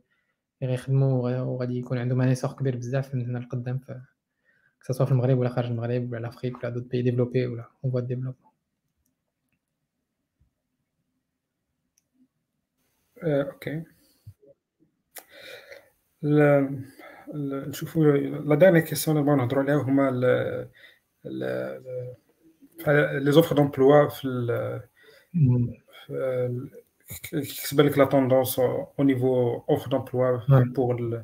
يخدموا وغادي يكون عندهم un essor كبير بزاف من هنا لقدام في سواء في المغرب ولا خارج المغرب ولا l'Afrique ولا d'autres pays développés ولا en voie développement OK نشوفوا la dernière question اللي بغينا نهضروا عليها هما les offres d'emploi في كتبان لك la tendance au niveau offres d'emploi pour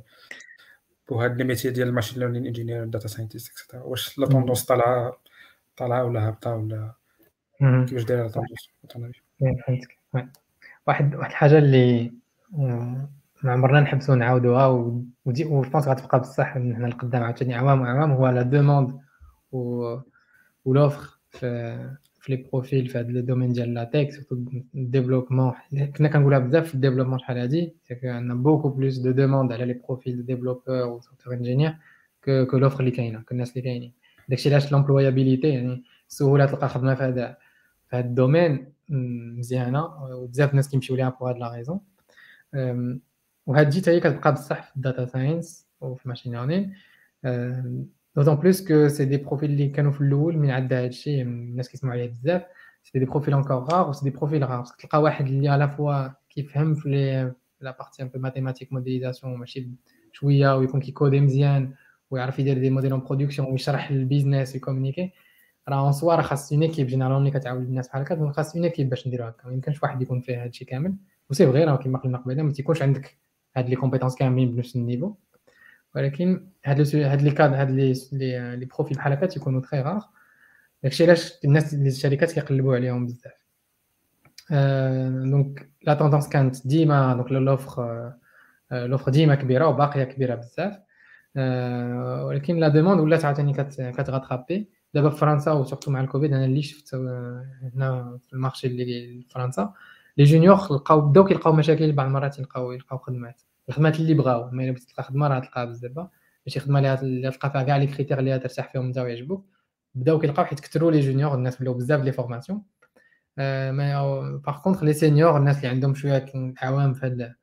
pour هاد les métiers ديال ال machine learning engineer data scientist et cetera واش la tendance طالعة طالعة ولا هابطة ولا كيفاش دايرة لا tendance فهمتك واحد واحد الحاجة اللي ما عمرنا نحبسو نعاودوها ودي وفونس غتبقى بصح من هنا لقدام عاوتاني عوام وعوام هو la demande و لوفر في في لي بروفيل في هذا الدومين ديال لا تيك سورتو الديفلوبمون كنا كنقولها بزاف في الديفلوبمون شحال هادي عندنا بوكو بلوس دو دوموند على لي بروفيل دو ديفلوبور و سوفتوير انجينير كو كو لوفر اللي كاينه كو الناس اللي كاينين داكشي علاش لومبلويابيليتي يعني سهوله تلقى خدمه في هذا في هذا الدومين مزيانه وبزاف الناس كيمشيو ليها بوغ هاد لا ريزون وهادي حتى هي كتبقى بصح في الداتا ساينس وفي الماشين ليرنين دوطون بلوس كو سي دي بروفيل اللي كانوا في الاول من عدا هادشي الناس كيسمعوا عليه بزاف سي دي بروفيل انكور غار وسي دي بروفيل غار باسكو تلقى واحد اللي على فوا كيفهم في لي لا بارتي ان بو ماتيماتيك موديليزاسيون ماشي شويه ويكون كيكودي مزيان ويعرف يدير دي موديل اون برودكسيون ويشرح البيزنس ويكومونيكي راه اون سوا راه خاص اون ايكيب جينيرالمون اللي كتعاون الناس بحال هكا خاص اون ايكيب باش نديرو هكا ما يمكنش واحد يكون فيه هادشي كامل وسي فغي راه كيما قلنا قبيله ما تيكونش عندك هاد لي كومبيتونس كاملين بنفس النيفو ولكن هاد هاد les cadres هاد les les profils بحال هكا تيكونوا très rares داكشي علاش الناس الشركات كيقلبوا عليهم بزاف. donc la tendance كانت ديما donc l'offre l'offre ديما كبيرة وباقية كبيرة بزاف. ولكن la demande ولات عاوتاني كت rattraper دابا في فرنسا و surtout مع الكوفيد أنا اللي شفت هنا في ال marché اللي في فرنسا. les juniors لقاو بداو كيلقاو مشاكل بعض المرات يلقاو يلقاو خدمات. الخدمات اللي بغاو ما الا تلقى خدمة راه تلقاها بزاف. ماشي خدمة اللي تلقى فيها كاع les critères اللي ترتاح فيهم انت ويعجبوك. بداو كيلقاو حيت كثروا les juniors الناس ولاو بزاف les formations par contre les seniors الناس اللي عندهم شوية عوام في هذا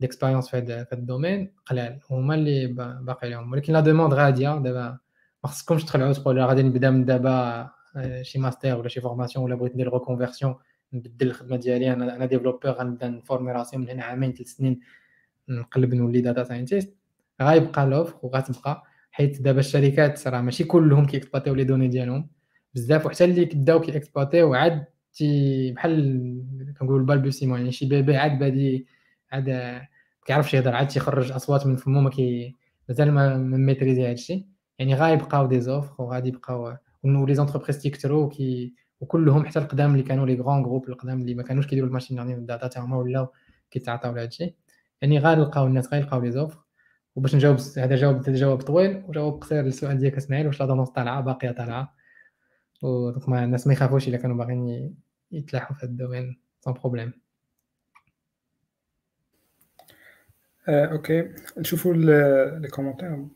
l'expérience في هذا ال domaine قلال. هما اللي باقي لهم. ولكن la demande غادية. دابا ما خصكمش تخلعوا تقولوا غادي نبدا من دابا شي ماستر ولا شي formation ولا بغيت ندير reconversion نبدل الخدمة ديالي أنا أنا développeur غنبدا ن former راسي من هنا عامين ثلاث سنين. نقلب نولي data scientist غيبقى l'offre وغتبقى حيت دابا الشركات راه ماشي كلهم كيكسبلاتيو les données ديالهم. بزاف وحتى اللي كبداو كيكسبلاتيو عاد تي بحال كنقولوا ال balbutiement يعني شي bébé عاد بادي عاد كيعرفش يهضر عاد تيخرج أصوات من فمو ما كي مازال ما maîtriser هادشي يعني غيبقاو des offres وغادي يبقاو و les entreprises تيكثروا كي وكلهم حتى القدام اللي كانوا les grands groupes القدام اللي ما كانوش كيديروا ال machine learning ال data تاعهم ولاو كيتعاطاو لهادشي يعني غنلقاو الناس غيلقاو les offres. وباش نجاوب هذا جاوب جواب طويل وجواب قصير للسؤال ديالك إسماعيل واش la tendance طالعة باقية طالعة. و donc ما الناس ما يخافوش إلا كانوا باغيين يتلاحوا في هذا ال domaine sans problème أوكي. نشوفوا لي كومونتير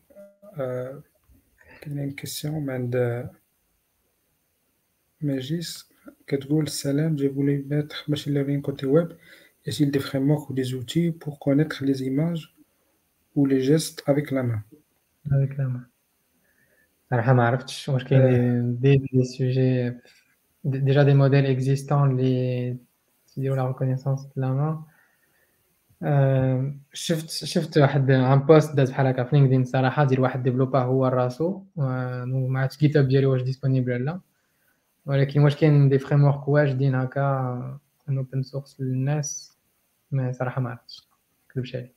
كاينين كيسيون من عند ماجيس كتقول السلام جي فولي ميتر ماشين ليرنين كوتي ويب. y a des frameworks ou des outils pour connaître les images ou les gestes avec la main Avec la main. صراحة ما عرفتش واش كاين دي دي سوجي ديجا دي موديل اكزيستون اللي تيديروا لا ريكونيسونس بلا مان شفت شفت واحد ان بوست داز بحال هكا في لينكدين صراحه ديال واحد ديفلوبر هو راسو ما عرفتش جيت اب ديالو واش ديسپونيبل ولا ولكن واش كاين دي فريم ورك واجدين هكا اوبن سورس للناس ما صراحه ما عرفتش نكذبش عليك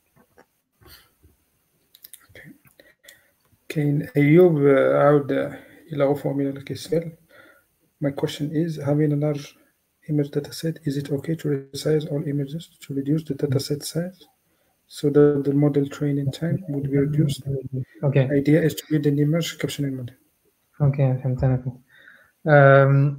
كاين ايوب عاود الى reformuler la question my question is having a large image dataset is it okay to resize all images to reduce the dataset size so that the model training time would be reduced. Okay. Idea is to build an image captioning model. اوكي فهمت انا فهمت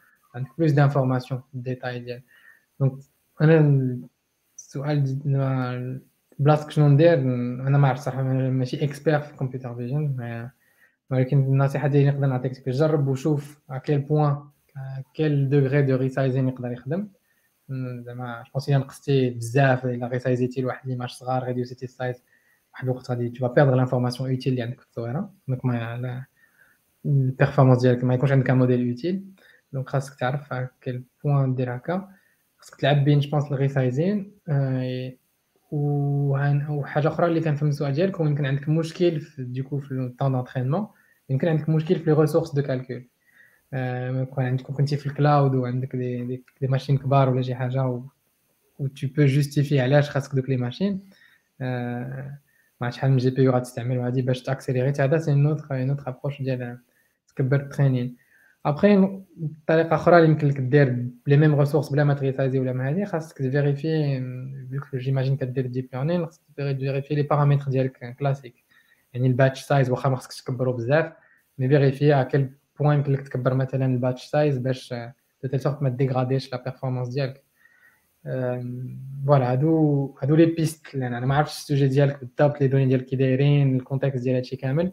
عندك بلوس دانفورماسيون الديتاي ديال دونك انا السؤال بلاصتك شنو ندير انا ما عرفت صراحه ماشي اكسبير في الكمبيوتر فيجن ولكن النصيحه ديالي نقدر نعطيك جرب وشوف كيل بوان كيل دوغري دو ريسايزين يقدر يخدم زعما جو الا نقصتي بزاف الا ريسايزيتي لواحد ليماج صغار ريديوسيتي السايز واحد الوقت غادي تو بيردر لانفورماسيون اوتيل اللي عندك في التصويره دونك ما البيرفورمانس ديالك ما يكونش عندك موديل اوتيل دونك خاصك تعرف كيل بوان دير هكا خاصك تلعب بين جوبونس الريسايزين وحاجه اخرى اللي كنفهم السؤال ديالك هو يمكن عندك مشكل في ديكو في الطون دونترينمون يمكن عندك مشكل في لي ريسورس دو كالكول يكون عندك كنتي في الكلاود وعندك دي دي, دي ماشين كبار ولا شي حاجه و و تو بو جوستيفي علاش خاصك دوك لي ماشين مع شحال من جي بي يو غتستعمل هادي باش تاكسيليري هذا سي نوتر نوتر ابروش ديال تكبر الترينين ابخي طريقه اخرى اللي يمكن لك دير بلي ميم ريسورس بلا ما تريسايزي ولا ما هادي خاصك تفيريفي فيك جيماجين كدير ديب ليرنين خاصك تفيريفي لي بارامتر ديالك كلاسيك يعني الباتش سايز واخا ما خصكش تكبرو بزاف مي فيريفي ا كيل بوان يمكن لك تكبر مثلا الباتش سايز باش دو تيل سورت ما ديغراديش لا بيرفورمانس ديالك فوالا هادو هادو لي بيست انا ما عرفتش السوجي ديالك بالضبط لي دوني ديالك كي دايرين الكونتكست ديال هادشي كامل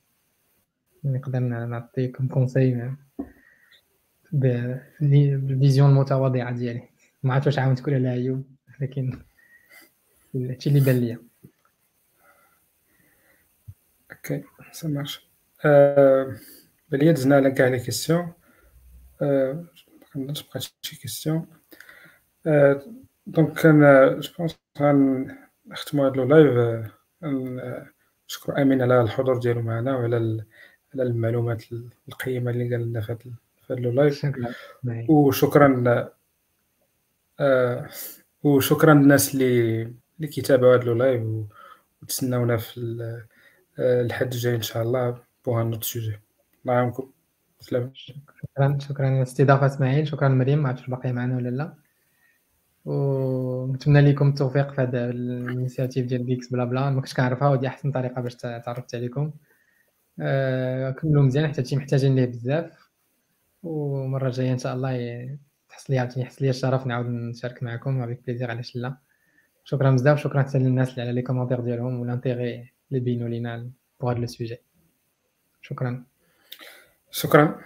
نقدر نعطيكم conseil بال vision المتواضعه ديالي. ما عرفتش واش عاونتك ولا لا ايوب لكن هادشي اللي بان ليا. OK ça marche بلي دزنا على كاع les questions ما بقات شي question donc كان je pense غنختمو هاد le live نشكر امين على الحضور ديالو معنا وعلى على المعلومات القيمة اللي قال لنا في هذا le live وشكرا آه وشكرا للناس اللي اللي كيتابعوا هذا le live وتسناونا في الحد الجاي إن شاء الله pour un autre sujet الله يعاونكم. سلام. شكرا. شكرا على الاستضافه إسماعيل. شكرا مريم. ما عرفتش باقي معنا ولا لا. ونتمنى لكم التوفيق في هذا ال initiative ديال Geeks Blabla. ما كنتش كنعرفها. ودي أحسن طريقة باش تعرفت عليكم. آه كملوا مزيان حتى شي محتاجين ليه بزاف. ومرة جاية إن شاء الله تحصل لي عاوتاني يحصل لي الشرف نعاود نشارك معكم avec plaisir علاش لا شكرا بزاف شكرا حتى للناس اللي على les commentaires ديالهم وال intérêt اللي بينوا لينا pour هذا ال sujet شكرا. شكرا.